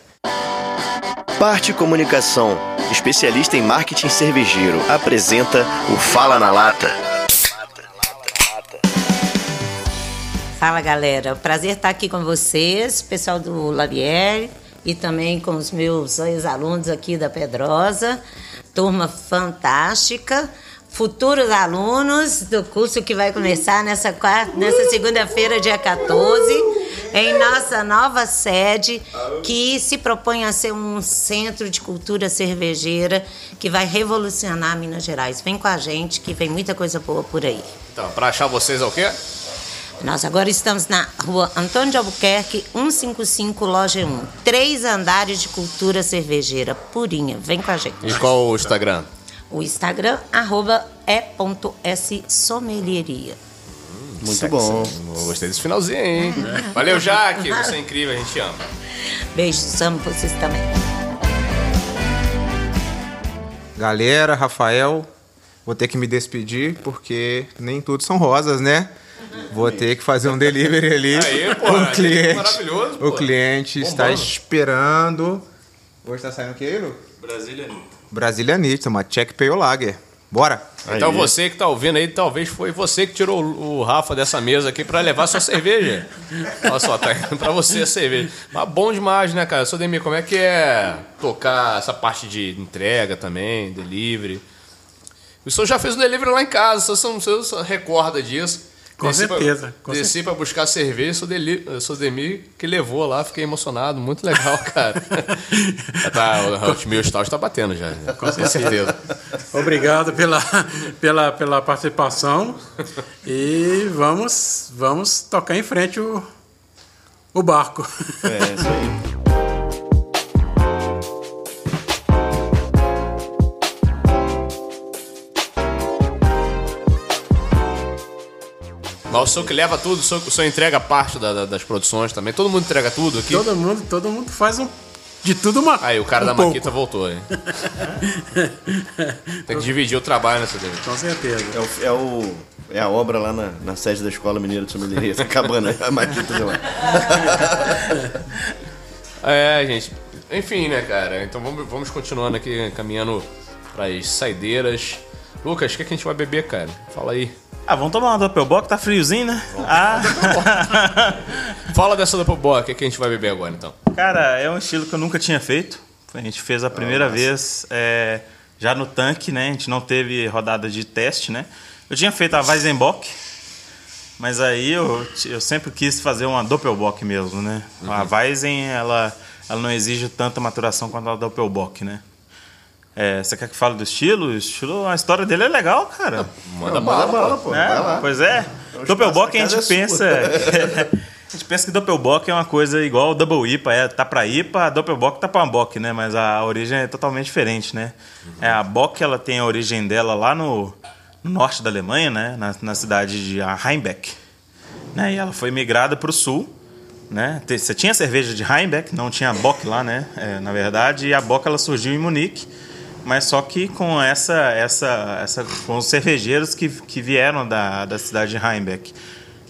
Parte Comunicação, especialista em marketing cervejeiro, apresenta o Fala na Lata. Fala galera, prazer estar aqui com vocês, pessoal do Labier e também com os meus ex-alunos aqui da Pedrosa, turma fantástica, futuros alunos do curso que vai começar nessa quarta, nessa segunda-feira, dia 14, em nossa nova sede, que se propõe a ser um centro de cultura cervejeira que vai revolucionar Minas Gerais. Vem com a gente que vem muita coisa boa por aí. Então, pra achar vocês é o quê? Nós agora estamos na rua Antônio de Albuquerque, 155, loja 1. Três andares de cultura cervejeira purinha. Vem com a gente. E qual o Instagram? O Instagram, arroba e.ssomelieria. Muito Sexy. bom. Eu Gostei desse finalzinho, hein? [LAUGHS] Valeu, Jaque. Você é incrível, a gente ama. Beijos, amo vocês também. Galera, Rafael, vou ter que me despedir porque nem tudo são rosas, né? Vou ter que fazer um delivery ali. Aí, pô, o cliente, maravilhoso, pô. o cliente está esperando. Hoje tá saindo o que, Lu? Brasília. Brasília Nitsa, uma Check Lager. Bora! Então Aí. você que tá ouvindo aí, talvez foi você que tirou o o Rafa dessa mesa aqui pra levar sua cerveja. [LAUGHS] Olha só, tá indo pra você a cerveja. Mas bom demais, né, cara? Sou Demir, como é que é tocar essa parte de entrega também, delivery? O senhor já fez um delivery lá em casa, o senhor, o senhor recorda disso. Com Desci pra- certeza, com desci pra buscar cerveja, sou, deli, sou Demir que levou lá, fiquei emocionado, muito legal, [LAUGHS] cara. [LAUGHS] Tá, o Hotmail Stout tá batendo já, com certeza. Obrigado pela, pela, pela participação e vamos, vamos tocar em frente o, o barco. É, isso aí. Mas o senhor que leva tudo, o senhor, o senhor entrega parte da- da- das produções também. Todo mundo entrega tudo aqui. Todo mundo, todo mundo faz um, de tudo uma Aí, o cara um da pouco. Maquita voltou, hein? Tem que dividir o trabalho nessa dele. Com certeza. É, o, é, o- é a obra lá na, na sede da Escola Mineira de Sommelier. Tá acabando né? a Maquita de lá. [LAUGHS] É, gente. Enfim, né, cara? Então vamos, vamos continuando aqui, caminhando pras saideiras. Lucas, o que, é que a gente vai beber, cara? Fala aí. Ah, vamos tomar uma Doppelbock, tá friozinho, né? Ah, [LAUGHS] Fala dessa do Boa, o que, é que a gente vai beber agora, então? cara, é um estilo que eu nunca tinha feito. A gente fez a primeira vez é, já no tanque, né? A gente não teve rodada de teste, né? Eu tinha feito a Weizenbock, mas aí eu, eu sempre quis fazer uma Doppelbock mesmo, né? A Weizen, ela, ela não exige tanta maturação quanto a Doppelbock, né? É, você quer que fale do estilo? O estilo, a história dele é legal, cara. Manda Manda bala. bala, pô. É. Pois é. Doppelbock a gente é pensa. [LAUGHS] a gente pensa que Doppelbock é uma coisa igual o Double IPA, é, tá pra IPA, a Doppelbock tá pra uma Bock, né? Mas a origem é totalmente diferente, né? É, a Bock ela tem a origem dela lá no, no norte da Alemanha, né? Na, na cidade de Rheinbeck. Né? E ela foi migrada para o sul. Né? Você tinha cerveja de Rheinbeck, não tinha Bock lá, né? É, na verdade, e a Bock ela surgiu em Munique, mas só que com essa, essa, essa, com os cervejeiros que, que vieram da, da cidade de Rheinbeck,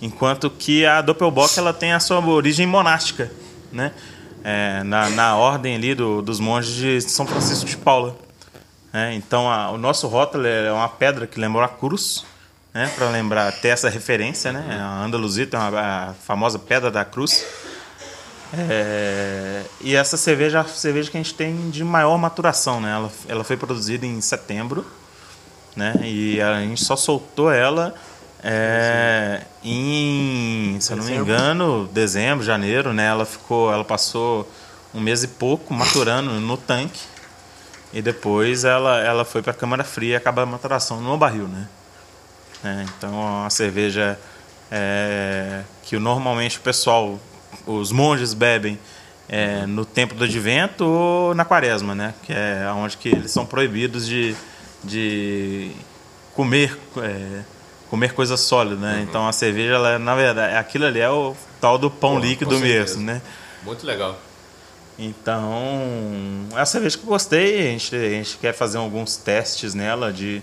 enquanto que a Doppelbock ela tem a sua origem monástica, né? É, na, na ordem ali do, dos monges de São Francisco de Paula. né? então a- o nosso rótulo é uma pedra que lembra a cruz, né? Para lembrar ter essa referência, né? A Andaluzita é uma, a famosa pedra da cruz. É, e essa cerveja é a cerveja que a gente tem de maior maturação, né? Ela, ela foi produzida em setembro, né? E a gente só soltou ela é, em, se eu não me engano, dezembro, janeiro, né? Ela ficou, ela passou um mês e pouco maturando no tanque e depois ela, ela foi para a câmara fria e acaba a maturação no barril, né? É, então uma cerveja é, que normalmente o pessoal, os monges bebem é, no tempo do advento ou na quaresma, né? Que é onde que eles são proibidos de, de comer é, comer coisa sólida, né? Então a cerveja, ela, na verdade, aquilo ali é o tal do pão Pô, líquido mesmo, né? Muito legal. Então, é uma cerveja que eu gostei. A gente, a gente quer fazer alguns testes nela de,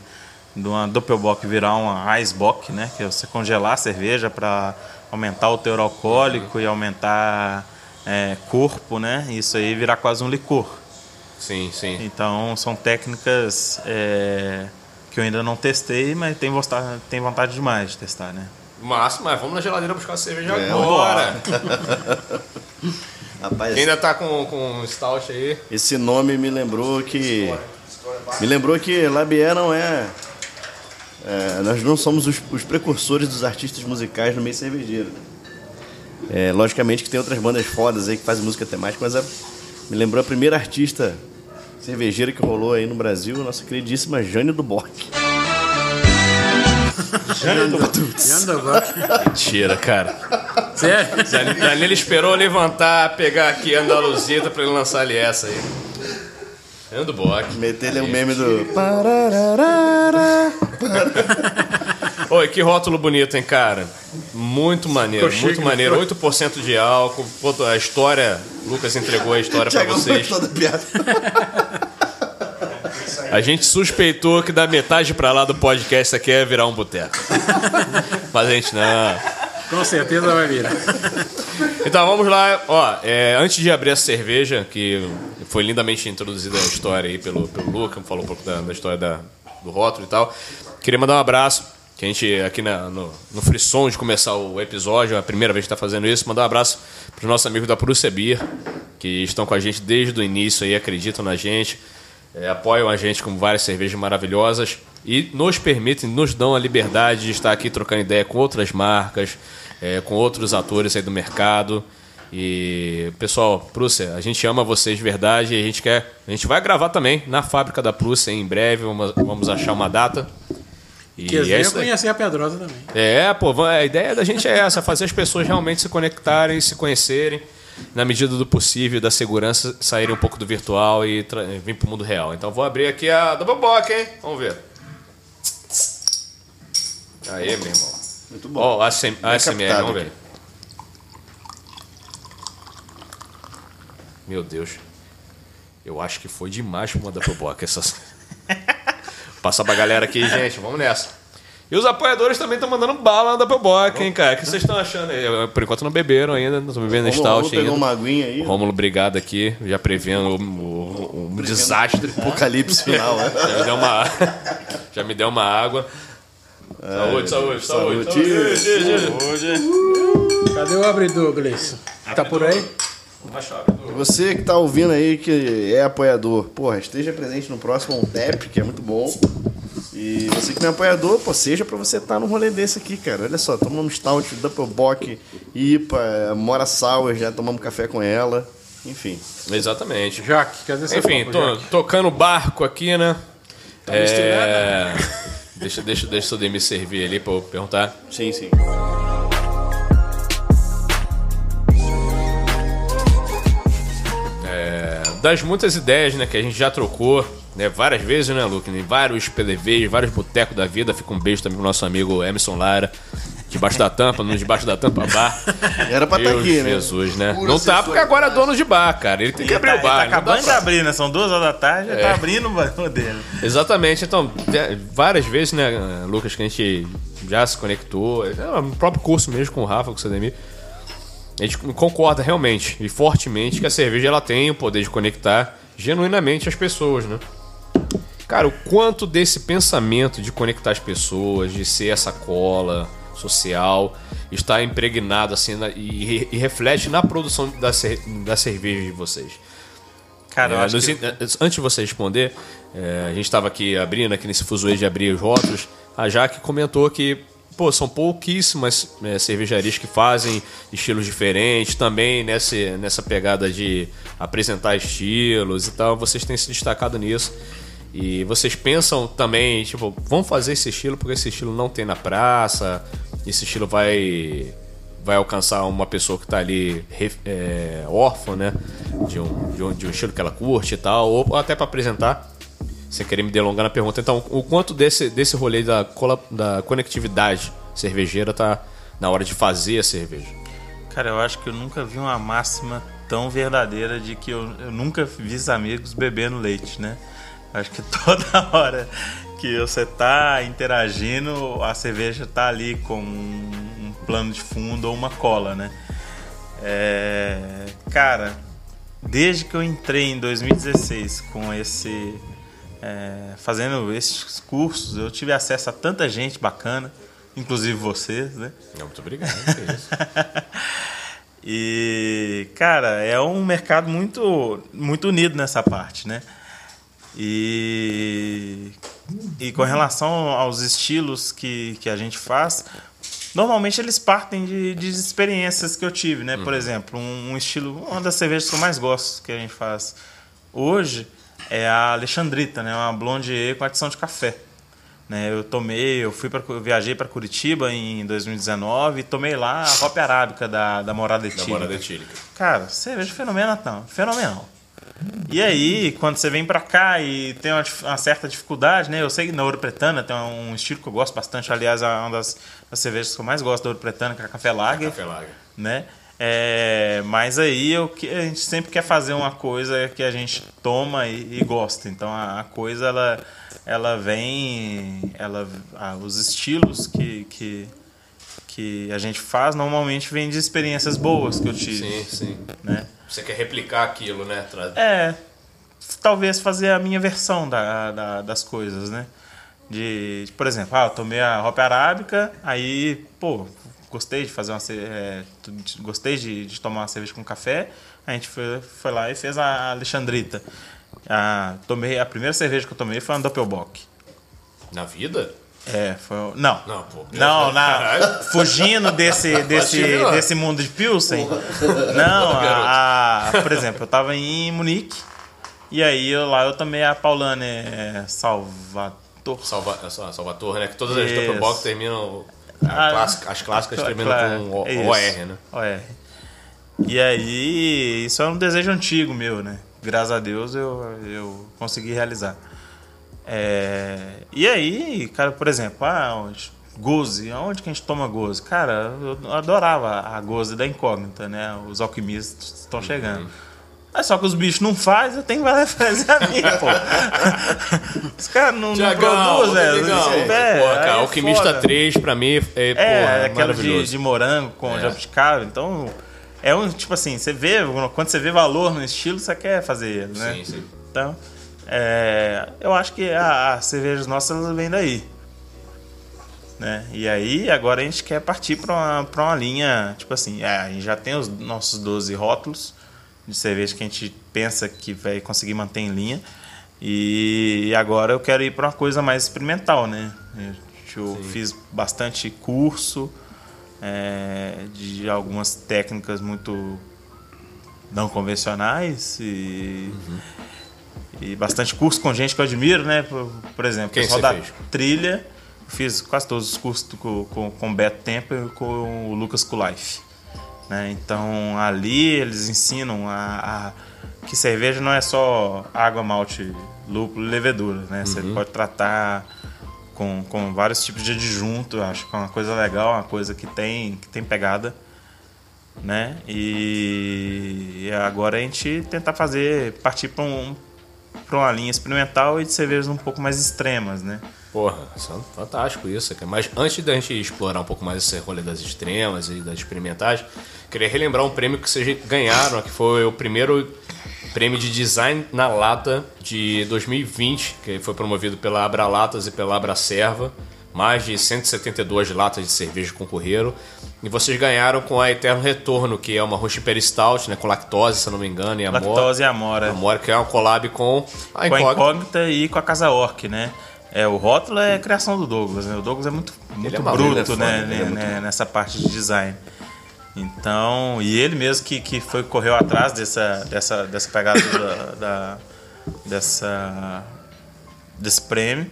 de uma Doppelbock virar uma Icebock, né? Que é você congelar a cerveja para aumentar o teor alcoólico e aumentar é, corpo, né? Isso aí virar quase um licor. Sim, sim. Então são técnicas é, que eu ainda não testei, mas tenho vontade, tenho vontade demais de testar, né? Massa, mas vamos na geladeira buscar a cerveja É, agora. [LAUGHS] Rapaz, Quem ainda tá com, com um stout aí? esse nome me lembrou que. Me lembrou que Labier não é. É, nós não somos os, os precursores dos artistas musicais no meio cervejeiro. É, logicamente que tem outras bandas fodas aí que fazem música temática, mas a- me lembrou a primeira artista cervejeira que rolou aí no Brasil, a nossa queridíssima Jane do Bock. Jane do. Mentira, cara. Sério? Dan- Danilo esperou levantar, pegar aqui a Andaluzita pra ele lançar ali essa aí. Ando Bock. Meter-lhe o meme do. Pararara. [LAUGHS] Oi, que rótulo bonito, hein, cara? Muito maneiro, Ficou muito chique, maneiro. 8% de álcool. Pô, a história, Lucas entregou a história pra vocês. gostou da piada. A gente suspeitou que da metade pra lá do podcast isso aqui ia virar um boteco. Mas a gente não. Com certeza vai virar. [LAUGHS] Então vamos lá, ó. é, antes de abrir a cerveja, que foi lindamente introduzida a história aí pelo, pelo Luca, falou um pouco da, da história da- do rótulo e tal. Queria mandar um abraço, que a gente aqui na- no, no frisson de começar o episódio, é a primeira vez que está fazendo isso, mandar um abraço para os nossos amigos da Prússia Beer, que estão com a gente desde o início aí, acreditam na gente, é, apoiam a gente com várias cervejas maravilhosas e nos permitem, nos dão a liberdade de estar aqui trocando ideia com outras marcas, é, com outros atores aí do mercado. E, pessoal, Prússia, a gente ama vocês de verdade e a gente quer. A gente vai gravar também na fábrica da Prússia em breve, vamos, vamos achar uma data. E Quiser é conhecer a Pedrosa também. É, pô, a ideia da gente é essa, fazer as pessoas realmente se conectarem, se conhecerem, na medida do possível, da segurança, saírem um pouco do virtual e vir pro mundo real. Então vou abrir aqui a Double Bock, hein? Vamos ver. Aê, meu irmão. Muito bom. Ó, ASM- ASMR, vamos ver. Meu Deus. Eu acho que foi demais pra uma Double Bock essas. [LAUGHS] Passar pra galera aqui, gente, vamos nessa. E os apoiadores também estão mandando bala Double Bock, hein, cara? O que vocês estão achando aí? Por enquanto não beberam ainda, não estão bebendo stout ainda. uma aguinha aí. Rômulo, obrigado aqui, já prevendo o, o- o desastre. Apocalipse final, né? [LAUGHS] Já me deu uma, já me deu uma água. Saúde, saúde, saúde. Saúde. saúde. Cadê o abridor, Gleison? Tá por aí? Você que tá ouvindo aí, que é apoiador, porra, esteja presente no próximo OnTap, que é muito bom. E você que não é apoiador, pô, seja pra você estar num rolê desse aqui, cara. Olha só, tomamos Stout, Doppelbock, IPA, Mora Sour, já tomamos café com ela. Enfim. Exatamente. Jaque, cadê seu Enfim, copo, tô, Jaque? tocando barco aqui, né? Tá é... deixa, deixa, deixa o me servir ali pra eu perguntar. Sim, sim. das muitas ideias né, que a gente já trocou né, várias vezes, né, Luke? Em vários PDVs, vários botecos da vida. Fica um beijo também pro nosso amigo Emerson Lara. Debaixo da tampa, no debaixo da tampa bar. Era pra estar Deus aqui, né? Jesus, né? Pura Não tá porque agora é dono de bar, cara. Ele tem que abrir tá, o bar. Ele tá dá acabando de abrir, né? São duas horas da tarde, já É. tá abrindo o bar dele. Exatamente. Então, várias vezes, né, Lucas, que a gente já se conectou. é, No próprio curso mesmo com o Rafa, com o Sademir. A gente concorda realmente e fortemente que a cerveja ela tem o poder de conectar genuinamente as pessoas, né? Cara, o quanto desse pensamento de conectar as pessoas, de ser essa cola social, está impregnado assim na- e, e reflete na produção da, cer- da cerveja de vocês. Cara, É, nos que... in- Antes de você responder, é, a gente estava aqui abrindo, aqui nesse fuzuê de abrir os rótulos. A Jaque comentou que pô, são pouquíssimas é, cervejarias que fazem estilos diferentes, também nesse, nessa pegada de apresentar estilos e tal. Vocês têm se destacado nisso. E vocês pensam também, tipo, vamos fazer esse estilo porque esse estilo não tem na praça, esse estilo vai vai alcançar uma pessoa que está ali é, órfã, né? De um, de, um, de um estilo que ela curte e tal, ou até para apresentar, sem querer me delongar na pergunta. Então, o quanto desse, desse rolê da, da conectividade cervejeira tá na hora de fazer a cerveja? Cara, eu acho que eu nunca vi uma máxima tão verdadeira de que eu, eu nunca vi os amigos bebendo leite, né? Acho que [LAUGHS] toda hora que você tá interagindo, a cerveja tá ali com um plano de fundo ou uma cola, né? É, cara, desde que eu entrei em 2016 com esse. é, fazendo esses cursos, eu tive acesso a tanta gente bacana, inclusive vocês, né? Muito obrigado. [LAUGHS] E, cara, é um mercado muito, muito unido nessa parte, né? E, e com relação aos estilos que, que a gente faz, normalmente eles partem de, de experiências que eu tive, né? Por exemplo, um, um estilo, uma das cervejas que eu mais gosto que a gente faz hoje é a Alexandrita, né? Uma blonde com adição de café. Né, eu tomei, eu fui para viajei para Curitiba em 2019 e tomei lá a Hop Arábica da, da Morada Da Etílica. morada etílica. Cara, cerveja fenomenal. Fenomenal. E aí, quando você vem pra cá e tem uma, uma certa dificuldade, né? Eu sei que na Ouro Pretana tem um estilo que eu gosto bastante. Aliás, é uma das, das cervejas que eu mais gosto da Ouro Pretana, que é a Café Lager. Café Lager. Né? É, mas aí eu, que- a gente sempre quer fazer uma coisa que a gente toma e, e gosta. Então a, a coisa ela, ela vem, ela, ah, os estilos que, que, que a gente faz normalmente vêm de experiências boas que eu tive. Sim, sim. Né? Você quer replicar aquilo, né? É, talvez fazer a minha versão da, da- das coisas, né? De, por exemplo, ah, eu tomei a Hop Arábica, aí, pô, gostei de fazer uma é, gostei de, de tomar uma cerveja com café, a gente foi, foi lá e fez a Alexandrita. Ah, tomei, a primeira cerveja que eu tomei foi uma Doppelbock. Na vida? É, foi. Não. Não, pô. Não, na, fugindo desse, desse, desse mundo de Pilsen. Não, a, a- por exemplo, eu tava em Munique e aí eu, lá eu tomei a Paulane é, Salvador. Salva, é Salvatore, né? Que todas as Isso. Doppelbock terminam. clássica- as clássicas terminam Claro, com o- isso. OR, né? OR. E aí, isso é um desejo antigo meu, né? Graças a Deus eu, eu consegui realizar. É, e aí, cara, por exemplo, ah, onde- Goze, aonde que a gente toma goze? Cara, eu adorava a goze da incógnita, né? Os alquimistas estão chegando. Mas só que os bichos não fazem, eu tenho que fazer a minha, pô. [LAUGHS] Os caras não, não produzem, legal. É, Pô, cara, é Alquimista foda. 3 pra mim é, pô, É, aquela de, de morango com É. jabuticaba. Então, é um, tipo assim, você vê, quando você vê valor no estilo, você quer fazer ele, né? Sim, sim. Então, é, eu acho que a- as cervejas nossas vêm daí. Né? E aí, agora a gente quer partir para uma, pra uma linha, tipo assim, é, a gente já tem os nossos 12 rótulos de cerveja que a gente pensa que vai conseguir manter em linha. E agora eu quero ir para uma coisa mais experimental, né? Eu fiz bastante curso é, de algumas técnicas muito não convencionais e, e bastante curso com gente que eu admiro, né? Por, por exemplo, Quem pessoal da fez? trilha, fiz quase todos os cursos com, com, com o Beto Temper e com o Lucas Kulife. Né? Então ali eles ensinam a, a- que cerveja não é só água, malte, lúpulo e levedura, né? Você pode tratar com, com vários tipos de adjunto, acho que é uma coisa legal, uma coisa que tem, que tem pegada, né? E, e agora a gente tentar fazer, partir para um, pra uma linha experimental e de cervejas um pouco mais extremas, né? Porra, é fantástico isso. cara. Mas antes da gente explorar um pouco mais esse rolê das extremas e das experimentais, queria relembrar um prêmio que vocês ganharam, que foi o primeiro prêmio de design na lata de 2020, que foi promovido pela Abra Latas e pela Abra Serva. Mais de 172 latas de cerveja concorreram. E vocês ganharam com a Eterno Retorno, que é uma Roche Stout, né? Com lactose, se não me engano, e amor. Lactose e amora. Amor, que é uma collab com a com a Incógnita. incógnita e com a Casa Orc, né? É, o rótulo é criação do Douglas, né? O Douglas é muito, muito é bruto, ele é né, foda, ele é né, muito né, nessa parte de design. Então, e ele mesmo que, que foi correu atrás dessa, dessa, dessa pegada da, da- dessa desse prêmio,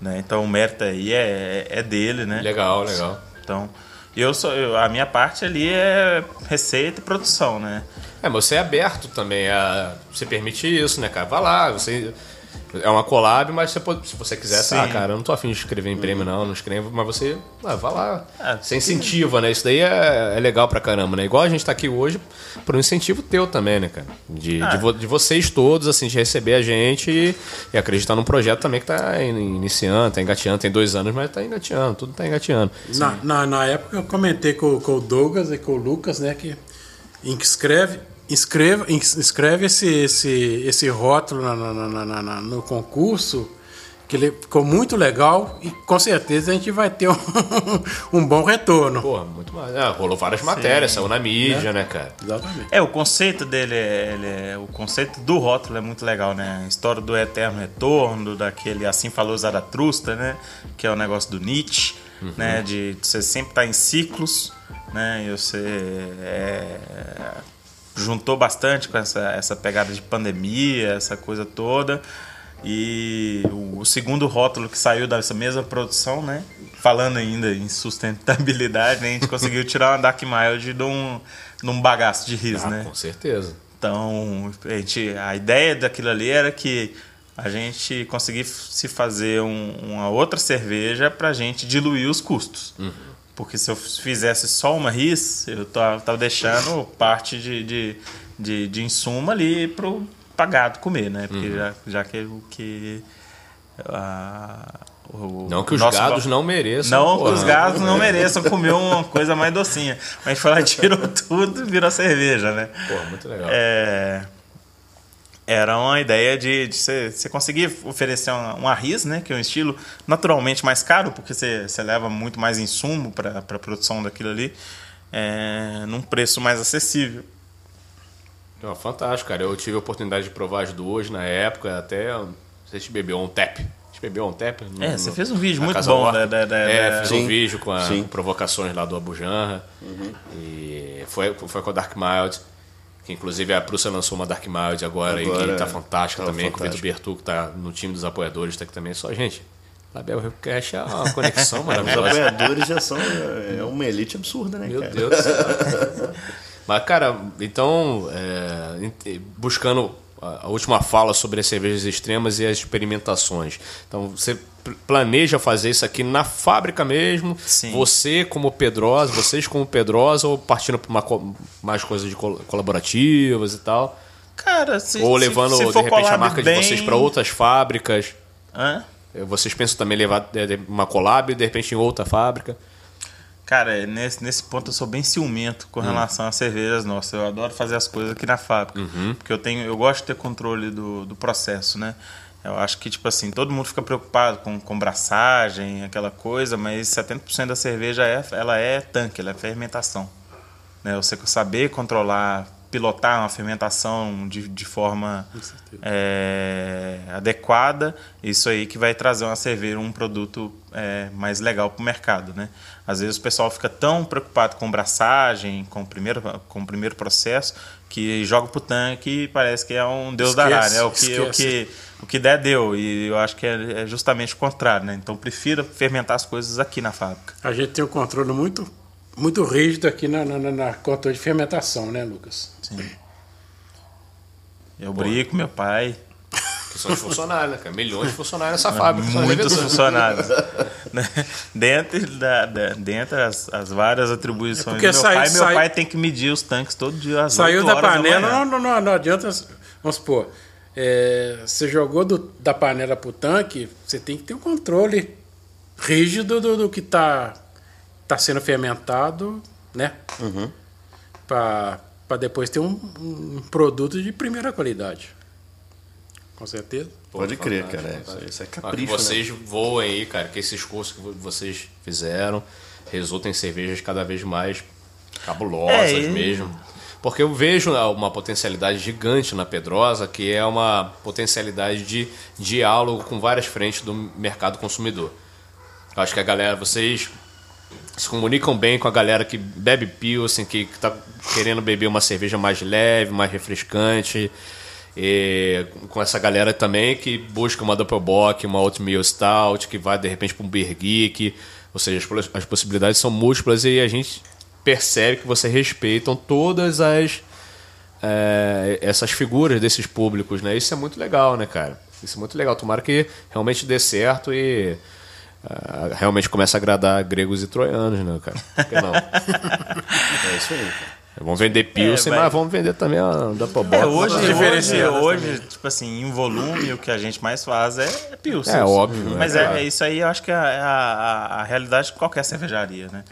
né? Então o mérito aí é, é dele, né? Legal, legal. Então, eu sou eu- a minha parte ali é receita e produção, né? É, mas você é aberto também a. Você permite isso, né, cara? Vai lá, você. É uma collab, mas você pode, se você quiser, Sim. ah, cara, eu não tô afim de escrever em prêmio, não, não escrevo, mas você. Ah, vai lá. É, você incentiva, né? Isso daí é, é legal pra caramba, né? Igual a gente tá aqui hoje por um incentivo teu também, né, cara? De, Ah. de, vo- de vocês todos, assim, de receber a gente e, e acreditar num projeto também que tá in- iniciando, tá engateando, tem dois anos, mas tá engateando, tudo tá engateando. Na, na, na época eu comentei com, com o Douglas e com o Lucas, né, que em que escreve, Escreva, escreve esse, esse, esse rótulo na- na- na- na- na- no concurso, que ele ficou muito legal e com certeza a gente vai ter um, [LAUGHS] um bom retorno. Porra, muito mais. Ah, rolou várias matérias, saiu na mídia, né, cara? Exatamente. É, o conceito dele, é, ele é- o conceito do rótulo é muito legal, né? A história do eterno retorno, daquele assim falou Zaratustra, né? Que é o negócio do Nietzsche, né? De você sempre estar em ciclos, né? E você é, juntou bastante com essa, essa pegada de pandemia, essa coisa toda. E o, o segundo rótulo que saiu dessa mesma produção, né? Falando ainda em sustentabilidade, né? a gente [LAUGHS] conseguiu tirar uma Dark Mild de um, de um bagaço de riso, Ah, né? com certeza. Então, a, gente, a ideia daquilo ali era que a gente conseguisse se fazer um- uma outra cerveja para a gente diluir os custos. Porque se eu fizesse só uma RIS, eu tava, deixando parte de, de, de, de insumo ali pro pagado comer, né? Porque já, já que o que. ah, o- Não que os gados não mereçam. não, porra. os gados não mereçam comer uma coisa mais docinha. Mas a foi lá, tirou tudo e virou cerveja, né? Porra, muito legal. É, era uma ideia de, você, conseguir oferecer um arris, né? Que é um estilo naturalmente mais caro, porque você, leva muito mais insumo para a produção daquilo ali, é, num preço mais acessível. Não, fantástico, cara. Eu tive a oportunidade de provar as duas na época, até. Sei se bebeu um tap. A gente bebeu um tap? no- É, você no- fez um vídeo muito Casa bom da- da- da- É, fiz Sim, um vídeo com as provocações lá do Abujanra. E foi, foi com a Dark Mild. Que inclusive a Prússia lançou uma Dark Mild agora, Agora, e tá fantástica tá também, com o Vitor fantástico. Bertu, que tá no time dos apoiadores, tá aqui também. Só, gente, Label Cash é uma conexão [LAUGHS] Os maravilhosa. apoiadores já são é, é uma elite absurda, né, Meu cara? Deus do céu. [LAUGHS] Mas, cara, então, é, buscando a última fala sobre as cervejas extremas e as experimentações. Então, você pl- planeja fazer isso aqui na fábrica mesmo? Sim. Você como Pedrosa, vocês como Pedrosa, ou partindo para co- mais coisas de col- colaborativas e tal? Cara, se, ou se- levando, se de for repente, a marca bem- de vocês para outras fábricas? Hã? Vocês pensam também levar de- uma collab, de repente, em outra fábrica? Cara, nesse, nesse ponto eu sou bem ciumento com relação às cervejas nossas. Eu adoro fazer as coisas aqui na fábrica. Porque eu tenho, eu gosto de ter controle do, do processo, né? Eu acho que, tipo assim, todo mundo fica preocupado com, com braçagem, aquela coisa, mas 70% da cerveja é, ela é tanque, ela é fermentação. Né? Você saber controlar, pilotar uma fermentação de, de forma é, adequada, isso aí que vai trazer uma cerveja, um produto é, mais legal para o mercado. Né? Às vezes o pessoal fica tão preocupado com braçagem, com o primeiro, com o primeiro processo, que joga pro tanque e parece que é um Deus Esquece, dará, né? O que, o, que, o que der, deu. E eu acho que é, é justamente o contrário, né? Então prefiro fermentar as coisas aqui na fábrica. A gente tem um controle muito, muito rígido aqui na, na, na- controle de fermentação, né, Lucas? Sim. Eu brigo com meu pai. Que são os funcionários, né, cara? Milhões de funcionários nessa fábrica. são Muitos funcionários. Né? dentro da, da- dentro as, as várias atribuições É porque do meu sai- pai, meu sai- pai tem que medir os tanques todo dia às Saiu 8 da panela, manhã. não, não, não, não adianta. Vamos supor, é, você jogou do- da panela pro tanque, você tem que ter um controle rígido do, do que está tá sendo fermentado, né? Para depois ter um, um produto de primeira qualidade. Com certeza. Pode crer, fantástico, cara. é, fantástico. Isso é Ah, que capricho, né? vocês voem aí, cara, que esses cursos que vo- vocês fizeram resultem em cervejas cada vez mais cabulosas É, e- mesmo. Porque eu vejo ah, uma potencialidade gigante na Pedrosa, que é uma potencialidade de diálogo com várias frentes do mercado consumidor. Eu acho que a galera, vocês se comunicam bem com a galera que bebe Pilsen, que está querendo beber uma cerveja mais leve, mais refrescante. E com essa galera também que busca uma Doppelbock, uma Oatmeal Stout, que vai de repente para um Beer Geek. Ou seja, as as possibilidades são múltiplas e a gente percebe que vocês respeitam todas as é, essas figuras desses públicos, né? Isso é muito legal, né, cara? Isso é muito legal. Tomara que realmente dê certo e ah, realmente comece a agradar gregos e troianos, né, cara? Por que não? [LAUGHS] É isso aí, cara. Vamos vender Pilsen, vai- mas vamos vender também a Doppelbock. É, hoje, hoje, hoje, tipo assim, em volume, o que a gente mais faz é Pilsen. É óbvio, né, Mas é, é isso aí, eu acho que é a, a- a realidade de qualquer cervejaria, né?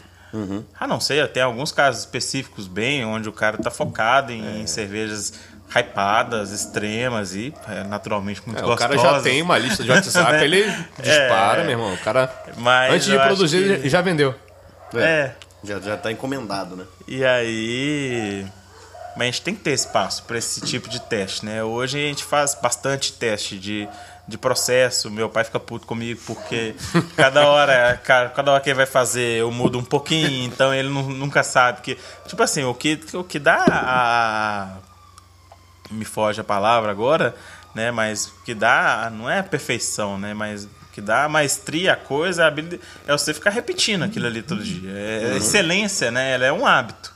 Ah, não sei, tem alguns casos específicos bem, onde o cara tá focado em, É. em cervejas hypadas, extremas e é, naturalmente muito É, o gostosas. cara já tem uma lista de WhatsApp, [LAUGHS] Né? ele dispara, É. meu irmão. O cara, Mas antes de produzir, que- ele já vendeu. É. Já, já tá encomendado, né? E aí. Mas a gente tem que ter espaço para esse tipo de teste, né? Hoje a gente faz bastante teste de, de processo. Meu pai fica puto comigo porque [LAUGHS] cada hora, ca- cada hora que ele vai fazer, eu mudo um pouquinho, então ele nu- nunca sabe que. Tipo assim, o que, o que dá a. Me foge a palavra agora, né? Mas o que dá não é a perfeição, né? Mas que dá a maestria, a coisa, a habilidade, é você ficar repetindo aquilo ali todo dia. É excelência, né? Ela é um hábito.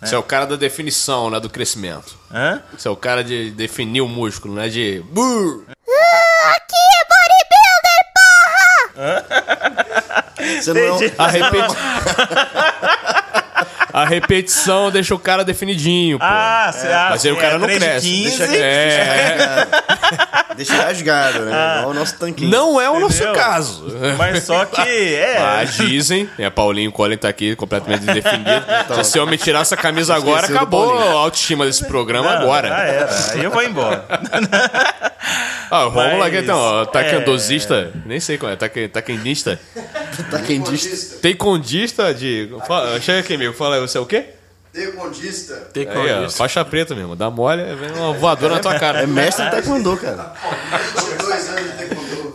Você é o cara da definição, né? Do crescimento. Hã? Você é o cara de definir o músculo, né? De. Brrr. Você não é um- A, repeti... [LAUGHS] a repetição deixa o cara definidinho, pô. Ah, você acha? Mas aí o cara não é 3 de cresce. 15, Deixa- É, [LAUGHS] Deixa rasgado, né? Igual o nosso tanquinho. não é o nosso Entendeu? caso. Mas só que é. Mas [LAUGHS] dizem, é, Paulinho Colin tá aqui completamente defendido. [LAUGHS] Se esse homem tirar essa camisa agora, acabou a autoestima desse programa Não, Já agora. era. Aí eu vou embora. [LAUGHS] Ah, vamos lá, então, ó, é. taekwondosista, nem sei qual é, taque- taekwondista, Tá quentista. taekwondista de... Fala, chega aqui, amigo, fala você é o quê? Taekwondista. Aí, ó, isso. faixa preta mesmo, dá mole, vem uma voadora na tua cara. É mestre [LAUGHS] de taekwondo, cara.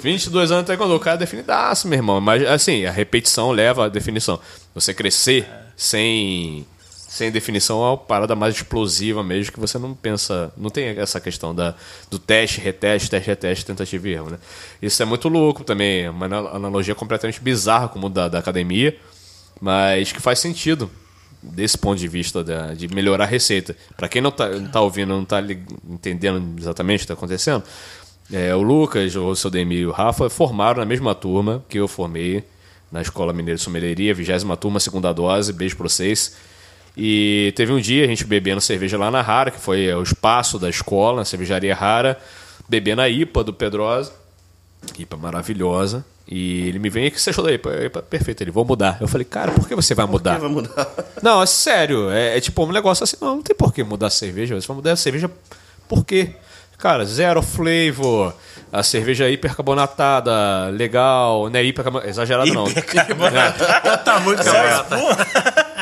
22 anos de taekwondo, o cara é definidaço, meu irmão. Mas, assim, a repetição leva à definição. Você crescer sem, sem definição é uma parada mais explosiva mesmo, que você não pensa... Não tem essa questão da, do teste, reteste, teste, reteste, tentativa e erro, né? Isso é muito louco também. é Uma ana- analogia completamente bizarra com o mundo da, da academia, mas que faz sentido desse ponto de vista da- de melhorar a receita. Para quem não tá, não tá ouvindo, não tá li- entendendo exatamente o que está acontecendo, é, o Lucas, o seu Demi e o Rafa formaram na mesma turma que eu formei na Escola Mineira de Sommelieria, 20 turma, segunda dose, beijo pra vocês. E teve um dia a gente bebendo cerveja lá na Rara, que foi o espaço da escola, a cervejaria Rara, bebendo a IPA do Pedrosa. IPA maravilhosa. E ele me vem, o que você achou da IPA? IPA perfeito. Ele, vou mudar. Eu falei, cara, por que você vai mudar? Vai mudar. [LAUGHS] Não, é sério. É, é tipo um negócio assim, não, não tem por que mudar a cerveja. Você vai mudar a cerveja por quê? Cara, zero flavor. A cerveja hipercarbonatada, legal, né? Hipercarbonatada, exagerado [LAUGHS] não. Tá muito camarada.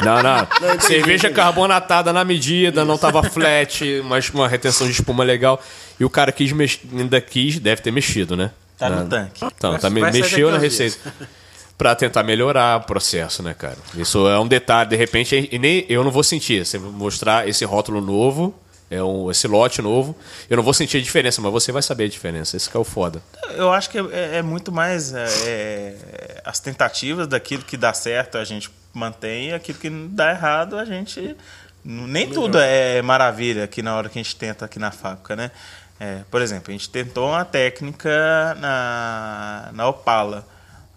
Não, não. cerveja carbonatada na medida, não tava flat, mas uma retenção de espuma legal. E o cara quis mex... ainda quis, deve ter mexido, né? Tá Na- no tanque. Então, tá, me- mexeu na receita. [LAUGHS] Pra tentar melhorar o processo, né, cara? Isso é um detalhe, de repente, e nem eu não vou sentir. Você mostrar esse rótulo novo, é um, esse lote novo, eu não vou sentir a diferença, mas você vai saber a diferença. Esse que é o foda. Eu acho que é, é muito mais é, é, as tentativas daquilo que dá certo a gente mantém e aquilo que dá errado a gente. Nem tudo é maravilha aqui na hora que a gente tenta aqui na fábrica, né? É, por exemplo, a gente tentou uma técnica na, na Opala.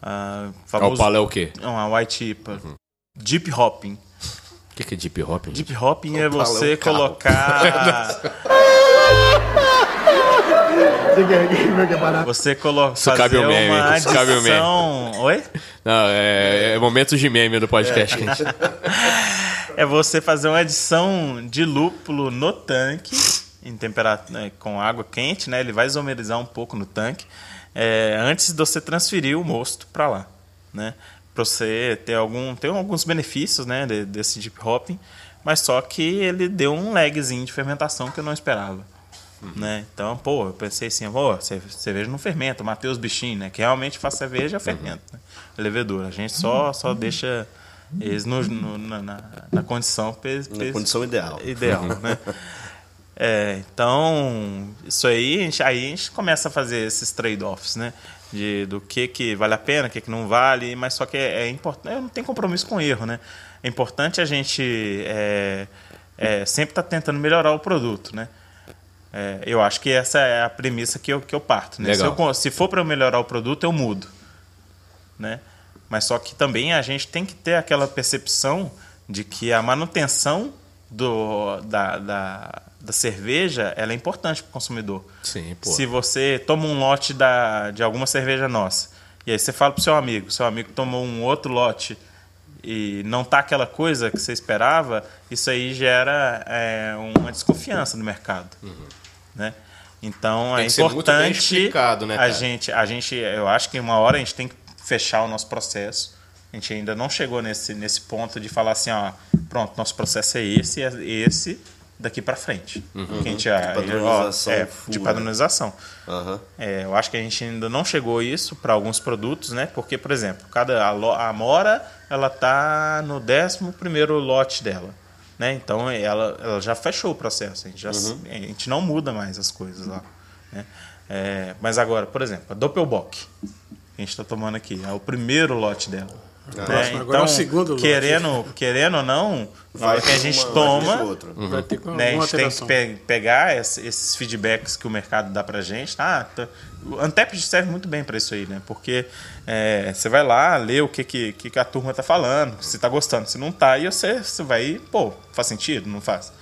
A A Opala é o quê? Uma white IPA. Deep hopping. O que, que é deep hop? gente? Deep hopping é Opala é você um carro. colocar. [LAUGHS] você coloca. Isso cabe um meme, uma isso cabe um meme. adição. Oi? Não, é, é momentos de meme do podcast. gente. [LAUGHS] É você fazer uma adição de lúpulo no tanque, em temperatura, né, com água quente, né? Ele vai isomerizar um pouco no tanque, é, antes de você transferir o mosto para lá, né? Para você ter algum, ter alguns benefícios, né, de- desse deep hopping, mas só que ele deu um lagzinho de fermentação que eu não esperava. Né? Então, pô, eu pensei assim, pô, ce- cerveja não fermenta, matei os bichinhos, né? Que realmente faz cerveja, fermenta, né? Levedura. A gente só, só deixa eles no, no- na, na, condição Na condição ideal. ideal, né? [LAUGHS] É, então, isso aí, a gente, aí a gente começa a fazer esses trade-offs, né? De, do que, que vale a pena, o que, que não vale, mas só que é, é importante, não tem compromisso com erro, né? É importante a gente é, é, sempre estar tentando melhorar o produto, né? É, eu acho que essa é a premissa que eu, que eu parto, né? Se, eu se for para eu melhorar o produto, eu mudo, né? Mas só que também a gente tem que ter aquela percepção de que a manutenção do, da, da, da cerveja ela é importante para o consumidor. Sim, pô. Se você toma um lote da, de alguma cerveja nossa, e aí você fala pro seu amigo, seu amigo tomou um outro lote, e não tá aquela coisa que você esperava, isso aí gera é, uma desconfiança no mercado. Né? Então Tem é importante né, a gente, a gente, eu acho que uma hora a gente tem que fechar o nosso processo. A gente ainda não chegou nesse, nesse ponto de falar assim, ó, pronto, nosso processo é esse, é esse daqui para frente. Que a gente, ah, padronização ó, é, de padronização. Aham. É, eu acho que a gente ainda não chegou a isso para alguns produtos, né? Porque, por exemplo, cada a Amora ela tá no 11 primeiro lote dela, né? Então ela, ela já fechou o processo, a gente, já, Uhum. a gente não muda mais as coisas lá, né? É, mas agora, por exemplo, a Doppelbock que a gente está tomando aqui, é o primeiro lote dela. Né? Agora é o segundo lote. querendo, querendo ou não, na hora que a gente uma- toma, vai. Vai com né, a gente tem que pe- pegar esse- esses feedbacks que o mercado dá pra gente. Ah, tá- o Antep serve muito bem para isso aí, né? Porque é, você vai lá, lê o que, que, que a turma tá falando, se tá gostando, se não tá, e você, você vai, pô, faz sentido? Não faz?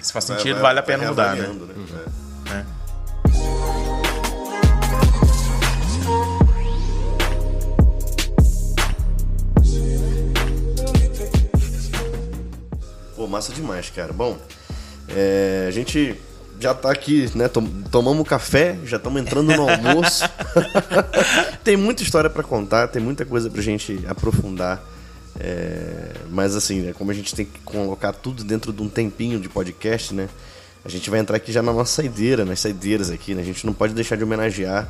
Se faz Vai- sentido, vai- vale a vai pena mudar, né? reavaliando, É. Pô, massa demais, cara. Bom, é, a gente já tá aqui, né? tom- tomamos café, já estamos entrando no [LAUGHS] almoço. [LAUGHS] tem muita história pra contar, tem muita coisa pra gente aprofundar. É, mas assim, né, como a gente tem que colocar tudo dentro de um tempinho de podcast, né? A gente vai entrar aqui já na nossa saideira, nas saideiras aqui, né? A gente não pode deixar de homenagear,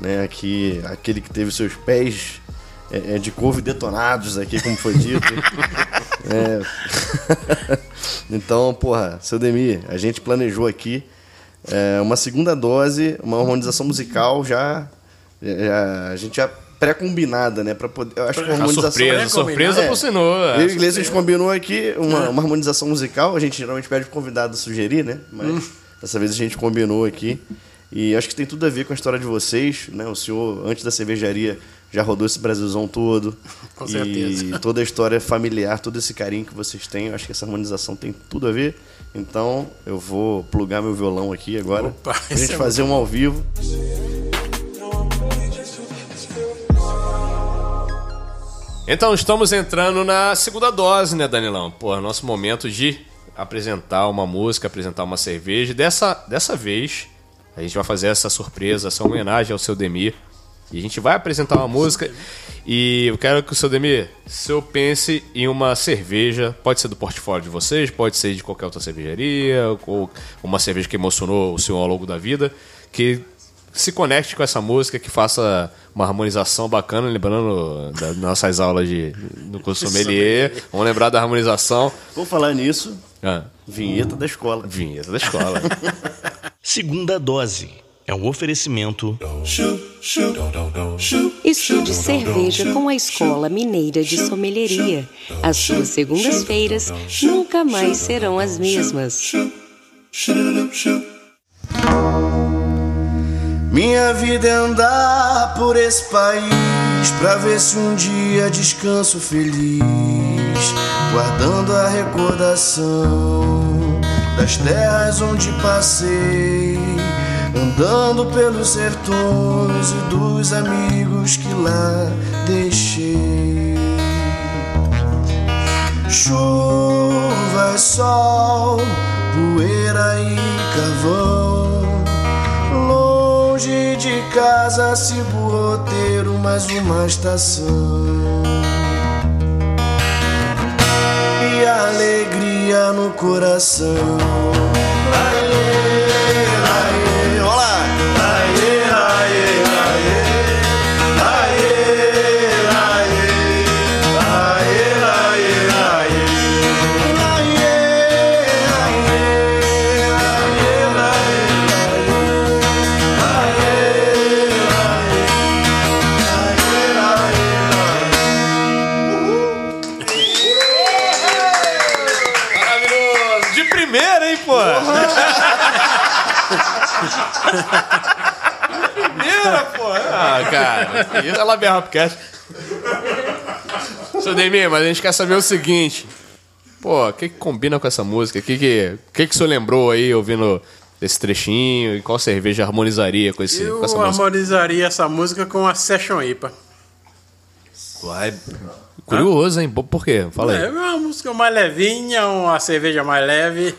né? Aqui, aquele que teve seus pés é, é, de couve detonados aqui, como foi dito. [LAUGHS] É. [LAUGHS] então, porra, seu Demi, a gente planejou aqui é, uma segunda dose, uma harmonização musical já, já- a gente já pré-combinada, né, para poder, eu acho que a A harmonização surpresa, surpresa É. pro Senhor. eu e o Iglesias a gente combinou aqui uma, uma harmonização musical. A gente geralmente pede pro convidado sugerir, né? Mas dessa vez a gente combinou aqui. E acho que tem tudo a ver com a história de vocês, né? O senhor, antes da cervejaria, já rodou esse Brasilzão todo. [LAUGHS] Com e certeza. toda a história familiar, todo esse carinho que vocês têm, eu acho que essa harmonização tem tudo a ver. Então, eu vou plugar meu violão aqui agora. Opa, pra gente é fazer um ao vivo. Então estamos entrando na segunda dose, né, Danilão? Pô, nosso momento de apresentar uma música, apresentar uma cerveja. Dessa, dessa vez, a gente vai fazer essa surpresa, essa homenagem ao seu Demir. E a gente vai apresentar uma música. E eu quero que o seu Demir, se eu pense em uma cerveja, pode ser do portfólio de vocês, pode ser de qualquer outra cervejaria, ou uma cerveja que emocionou o senhor ao longo da vida, que se conecte com essa música, que faça uma harmonização bacana, lembrando das nossas aulas de, do curso sommelier. Vamos lembrar da harmonização. Vou falar nisso, Ah, vinheta da escola. vinheta da escola. [LAUGHS] Segunda dose. É um oferecimento. Estude cerveja com a Escola Mineira de Sommelieria. As suas segundas-feiras nunca mais serão as mesmas. Minha vida é andar por esse país pra ver se um dia descanso feliz, guardando a recordação das terras onde passei, andando pelos sertões e dos amigos que lá deixei. Chuva, sol, poeira e carvão. Longe de casa o roteiro, mais uma estação. E alegria no coração. Primeira, pô! Ah, cara. Isso é lá bem Rapcast. Seu Demir, mas a gente quer saber o seguinte. Pô, o que, que combina com essa música? O que, que, que, que o senhor lembrou aí ouvindo esse trechinho? E qual cerveja harmonizaria com, esse, Eu com essa música? harmonizaria essa música com a Session IPA. Vai. Curioso, hein? Por quê? Fala aí. É uma música mais levinha, uma cerveja mais leve.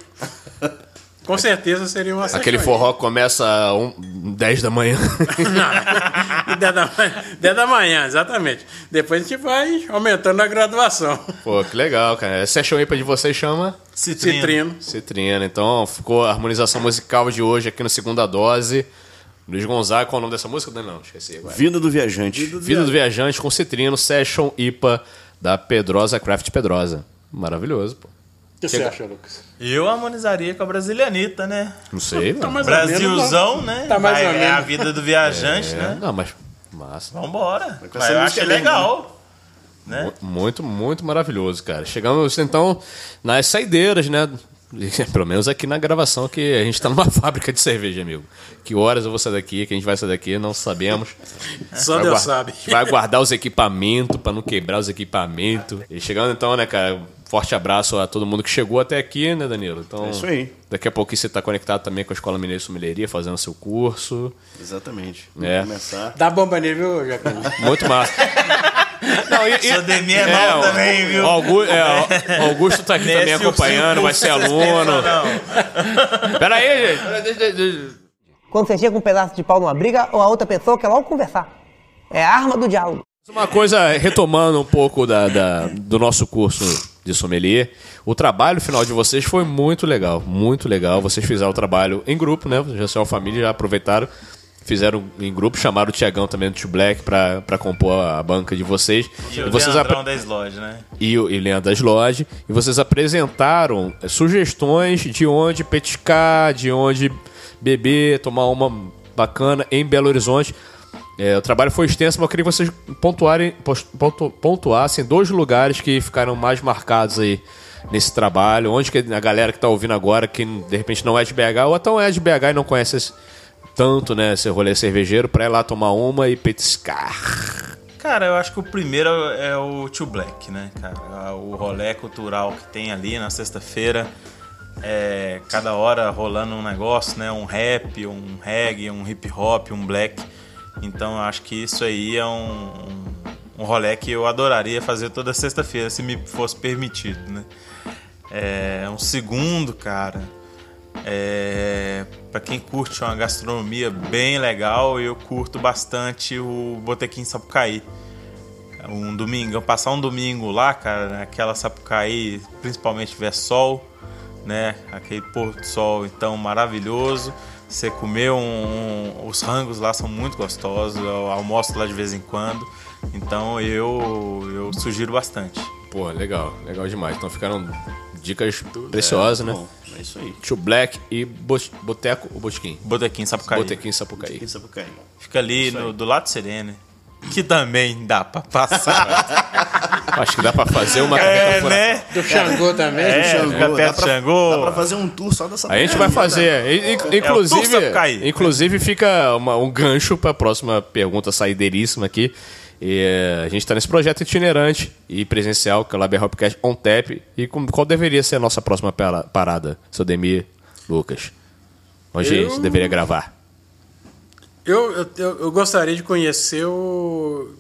Com certeza seria uma Aquele forró que começa um, 10 da manhã. Não, [LAUGHS] 10 da, manhã, 10 da manhã, exatamente. Depois a gente vai aumentando a graduação. Pô, que legal, cara. Essa session IPA de vocês chama Citrino. Citrino. Citrina. Então ficou a harmonização musical de hoje aqui no Segunda Dose. Luiz Gonzaga, qual é o nome dessa música? Não, esqueci agora. Vida do Viajante. Vida do Viajante com Citrino, Session IPA da Pedrosa Craft Pedrosa. Maravilhoso, pô. O que você acha, Lucas? Eu harmonizaria com a Brasilianita, né? Não sei, Tá mano. Brasilzão, tá- né? Tá mais Vai- ou É a vida do viajante, É, né? Não, mas massa. Vambora. com Mas essa eu música acho é legal. Né? Mu- Muito, muito maravilhoso, cara. Chegamos, então, nas saideiras, né? [LAUGHS] Pelo menos aqui na gravação, que a gente tá numa [LAUGHS] fábrica de cerveja, amigo. Que horas eu vou sair daqui, que a gente vai sair daqui, não sabemos. Só Vai Deus guar- sabe. Vai guardar os equipamentos pra não quebrar os equipamentos. E chegando então, né, cara? Forte abraço a todo mundo que chegou até aqui, né, Danilo? Então, É isso aí. Daqui a pouco você tá conectado também com a Escola Mineira de Sommeleria, fazendo seu curso. Exatamente. É. Vamos começar. Dá bomba nele, viu, Jacaré? Muito massa. [LAUGHS] Não, e, e- Seu Demi é mal o- também, viu? o Augusto, é, Augusto tá aqui Nesse também acompanhando, vai ser aluno. não. Pera aí, gente. Quando você chega com um pedaço de pau numa briga, ou a outra pessoa quer logo conversar. É a arma do diálogo. Uma coisa, retomando um pouco da, da- do nosso curso de sommelier, o trabalho final de vocês foi muito legal, muito legal. Vocês fizeram o trabalho em grupo, né? Já são uma família, já aproveitaram, fizeram em grupo, chamaram o Tiagão também do Tio Black pra compor a banca de vocês. E o vocês Leandrão da Slodge, né? e o e Leandro das Lodge, e vocês apresentaram sugestões de onde petiscar, de onde beber, tomar uma bacana em Belo Horizonte. Eh, o trabalho foi extenso, mas eu queria que vocês pontuarem, pontu- pontuassem dois lugares que ficaram mais marcados aí nesse trabalho, onde que a galera que está ouvindo agora, que de repente não é de BH, ou até é de BH e não conhece esse- tanto né, esse rolê cervejeiro, para ir lá tomar uma e petiscar. Cara, eu acho que o primeiro é o Tio Black, né, cara? O rolê cultural que tem ali na sexta-feira. É, cada hora rolando um negócio, né? Um rap, um reggae, um hip hop, um black. Então eu acho que isso aí é um, um, rolê que eu adoraria fazer toda sexta-feira, se me fosse permitido, né? É, um segundo, cara. É, para quem curte uma gastronomia bem legal, eu curto bastante o Botequim Sapucaí. Um domingo, passar um domingo lá, cara, naquela Sapucaí, principalmente tiver sol, né? Aquele pôr do sol então maravilhoso. Você comer um, um- os rangos lá são muito gostosos, eu almoço lá de vez em quando. Então eu eu sugiro bastante. Pô, legal, legal demais. Então ficaram dicas preciosas, né? Bom, é isso aí. Tio Black e Bo- Boteco ou Botequim? Botequim Sapucaí. Botequim Sapucaí. Sabe cair. Fica ali no- do lado sereno. Que também dá pra passar. [LAUGHS] Acho que dá pra fazer uma é, carreta né? Do Xangô também. É, Xangô, fica dá do pra- Xangô. Dá pra fazer um tour só dessa A gente vai fazer. In- in- Turco Inclusive, Sapucaí. inclusive fica uma- um gancho para a próxima pergunta saideiríssima aqui. E, eh, a gente está nesse projeto itinerante e presencial, que é o Lab Hopcast On Tap. E com- qual deveria ser a nossa próxima para- parada, seu Demir, Lucas? Onde a gente Eu- deveria gravar? Eu, eu, eu- gostaria de conhecer o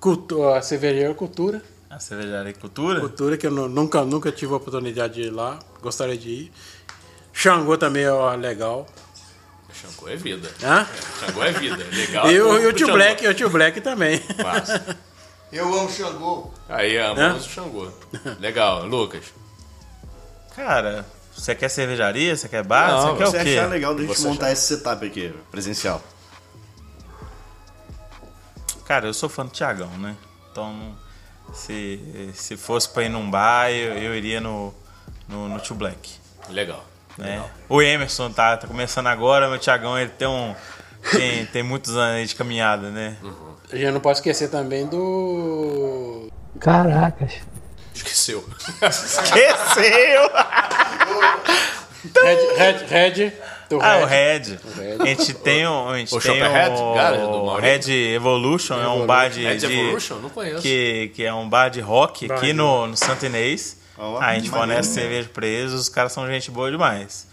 cultu- a cervejaria Cultura. A cervejaria Cultura? Cultura, que eu nu- nunca, nunca tive a oportunidade de ir lá. Gostaria de ir. Xangô também é legal. Xangô é vida. Hã? Xangô é vida. Legal. E o, o tio Black, o tio Black também. [LAUGHS] Eu amo Xangô. Aí, amamos o Xangô. Legal, Lucas. Cara, você quer cervejaria? Você quer bar? Não, você quer Se o quê? achar legal da gente Você montar esse setup aqui, presencial. Cara, eu sou fã do Tiagão, né? Então, se, se fosse pra ir num bar, eu, eu iria no, no, no Tio Black. Legal. Né? O Emerson tá, tá começando agora, mas o Tiagão ele tem um. Tem, tem muitos anos aí de caminhada, né? A gente não pode esquecer também do. Caracas. Esqueceu. Esqueceu! Red. Red, Red Ah, o Red. Red. A gente tem um. A gente O tem Shopper Red? o, Maurício. Red Evolution, é um bar de. Red de- Evolution? Não conheço. Que, que é um bar de rock aqui no, no Santa Inês. A gente fornece né? cerveja pra eles, os caras são gente boa demais.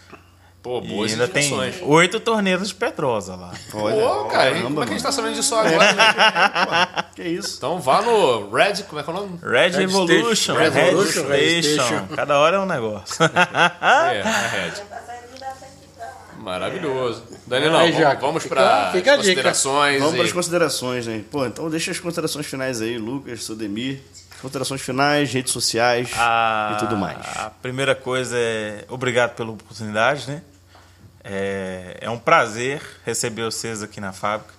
Pô, E boas ainda tem oito torneiras de Petrosa lá. Pô, cara, e como é que a gente tá sabendo disso agora, né? [LAUGHS] Que isso? Então vá no Red, como é que é o nome? Red, Revolution, Red Red, Revolution, Red Station. Station. Cada hora é um negócio. [LAUGHS] É, é Red. [LAUGHS] Maravilhoso. Danilão, Aí, vamos, vamos para fica a dica. considerações. Vamos e- para as considerações, né? Pô, então deixa as considerações finais aí, Lucas, Sodemir. Considerações finais, redes sociais A- e tudo mais. A primeira coisa é obrigado pela oportunidade, né? É, é um prazer receber vocês aqui na fábrica,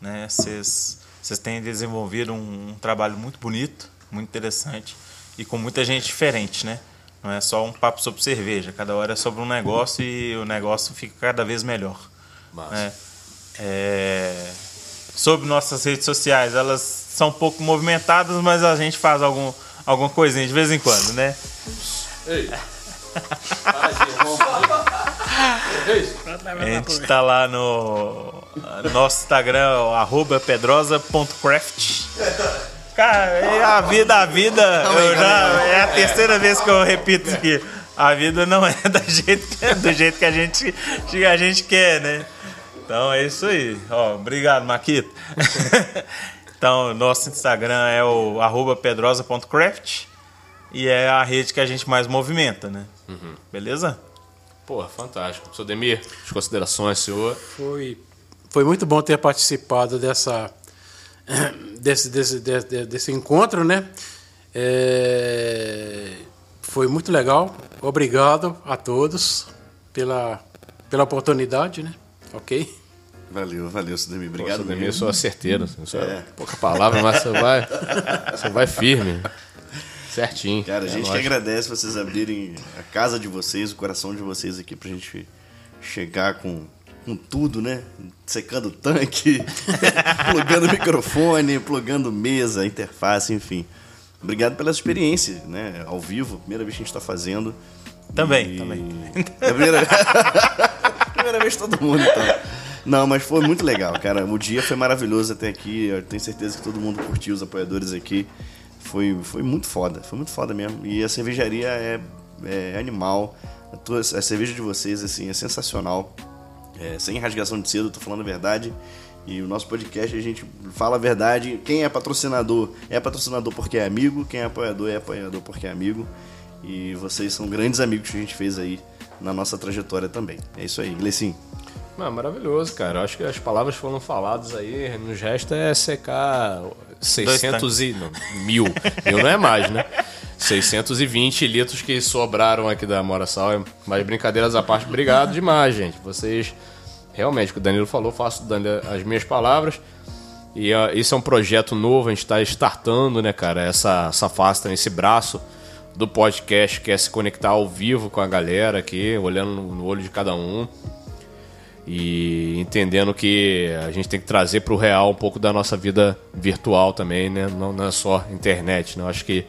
né? Vocês, vocês têm desenvolvido um, um trabalho muito bonito, muito interessante e com muita gente diferente, né? Não é só um papo sobre cerveja, cada hora é sobre um negócio e o negócio fica cada vez melhor. Massa. né? É, sobre nossas redes sociais, elas são um pouco movimentadas, mas a gente faz algum, alguma coisinha de vez em quando, né? A gente tá lá no no nosso Instagram, pedrosa.craft. Cara, é a vida, a vida, eu já, é a terceira vez que eu repito isso aqui. A vida não é da jeito que- do jeito que a gente, que a gente quer, né? Então é isso aí. Ó, obrigado, Maquito. [LAUGHS] então, nosso Instagram é o arroba pedrosa.craft e é a rede que a gente mais movimenta, né? Beleza? Porra, fantástico. Seu Demir, as considerações, senhor. Foi, foi muito bom ter participado dessa, [COUGHS] desse, desse, desse, desse encontro, né? É, foi muito legal. Obrigado a todos pela, pela oportunidade, né? Ok? Valeu, valeu, Sodemir. Obrigado Seu Demir, mesmo. sou certeiro. assim, É. Pouca palavra, mas você vai, você vai firme. Certinho. Cara, a É gente que nóis. agradece vocês abrirem a casa de vocês, o coração de vocês aqui pra gente chegar com, com tudo, né? Secando tanque, [LAUGHS] plugando microfone, plugando mesa, interface, enfim. Obrigado pela experiência, né? Ao vivo, primeira vez que a gente tá fazendo. Também, E- também. [LAUGHS] É a primeira... [LAUGHS] primeira vez todo mundo, então. Não, mas foi muito legal, cara. O dia foi maravilhoso até aqui. Eu tenho certeza que todo mundo curtiu, os apoiadores aqui. Foi, foi muito foda, foi muito foda mesmo. E a cervejaria é, é animal. A, tua- a cerveja de vocês, assim, é sensacional. É, sem rasgação de cedo, tô falando a verdade. E o nosso podcast a gente fala a verdade. Quem é patrocinador é patrocinador porque é amigo, quem é apoiador é apoiador porque é amigo. E vocês são grandes amigos que a gente fez aí na nossa trajetória também. É isso aí, Glecim. Ah, maravilhoso, cara. Eu acho que as palavras foram faladas aí. Nos resta é secar 600 e... Não, mil. Mil não é mais, né? [LAUGHS] 620 litros que sobraram aqui da Mora Sal. Mas brincadeiras à parte, obrigado demais, gente. Vocês, realmente, o que o Danilo falou, faço as minhas palavras. E ó, isso é um projeto novo, a gente está startando, né, cara? Essa, essa fasta, esse braço do podcast que é se conectar ao vivo com a galera aqui, olhando no- olho de cada um e entendendo que a gente tem que trazer para o real um pouco da nossa vida virtual também, né? Não, não é só internet, né? Eu acho que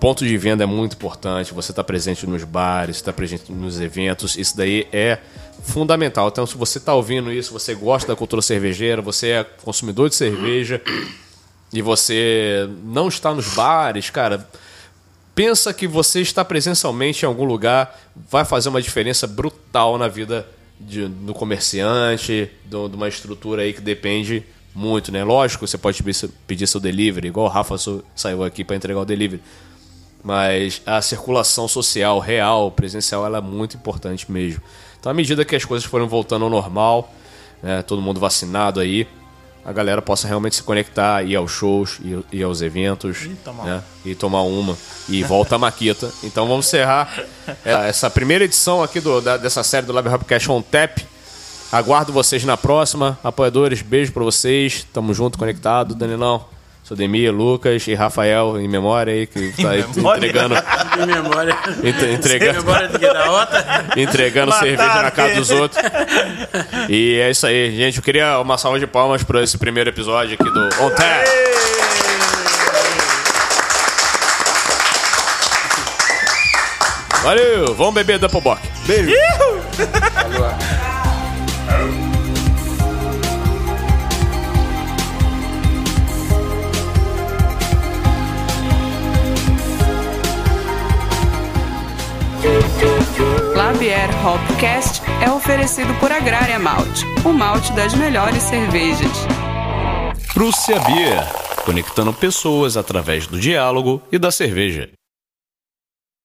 ponto de venda é muito importante. Você está presente nos bares, está presente nos eventos, isso daí é fundamental. Então, se você está ouvindo isso, você gosta da cultura cervejeira, você é consumidor de cerveja e você não está nos bares, cara, pensa que você está presencialmente em algum lugar vai fazer uma diferença brutal na vida de- do comerciante, de uma estrutura aí que depende muito, né? Lógico, você pode pedir seu- delivery, igual o Rafa saiu aqui para entregar o delivery. Mas a circulação social, real, presencial, ela é muito importante mesmo. Então, à medida que as coisas forem voltando ao normal, né, todo mundo vacinado aí, a galera possa realmente se conectar, ir aos shows, ir, ir aos eventos, tomar né, e tomar uma. E volta a Maquita. Então vamos encerrar [LAUGHS] essa primeira edição aqui do, da- dessa série do Lab Hopcast on Tap. Aguardo vocês na próxima. Apoiadores, beijo pra vocês. Tamo junto, conectado. Danilão, sou Demir, Lucas e Rafael em memória aí, que tá aí memória? entregando, [LAUGHS] Em memória. entre- entregando, memória de que da outra. entregando Mataram cerveja na casa dos outros. E é isso aí, gente. Eu queria uma salva de palmas para esse primeiro episódio aqui do On Tap. Valeu, vamos beber Doppelbock. Beijo! [LAUGHS] Lavier Hopcast é oferecido por Agrária Malte, o malte das melhores cervejas. Prússia Beer, conectando pessoas através do diálogo e da cerveja.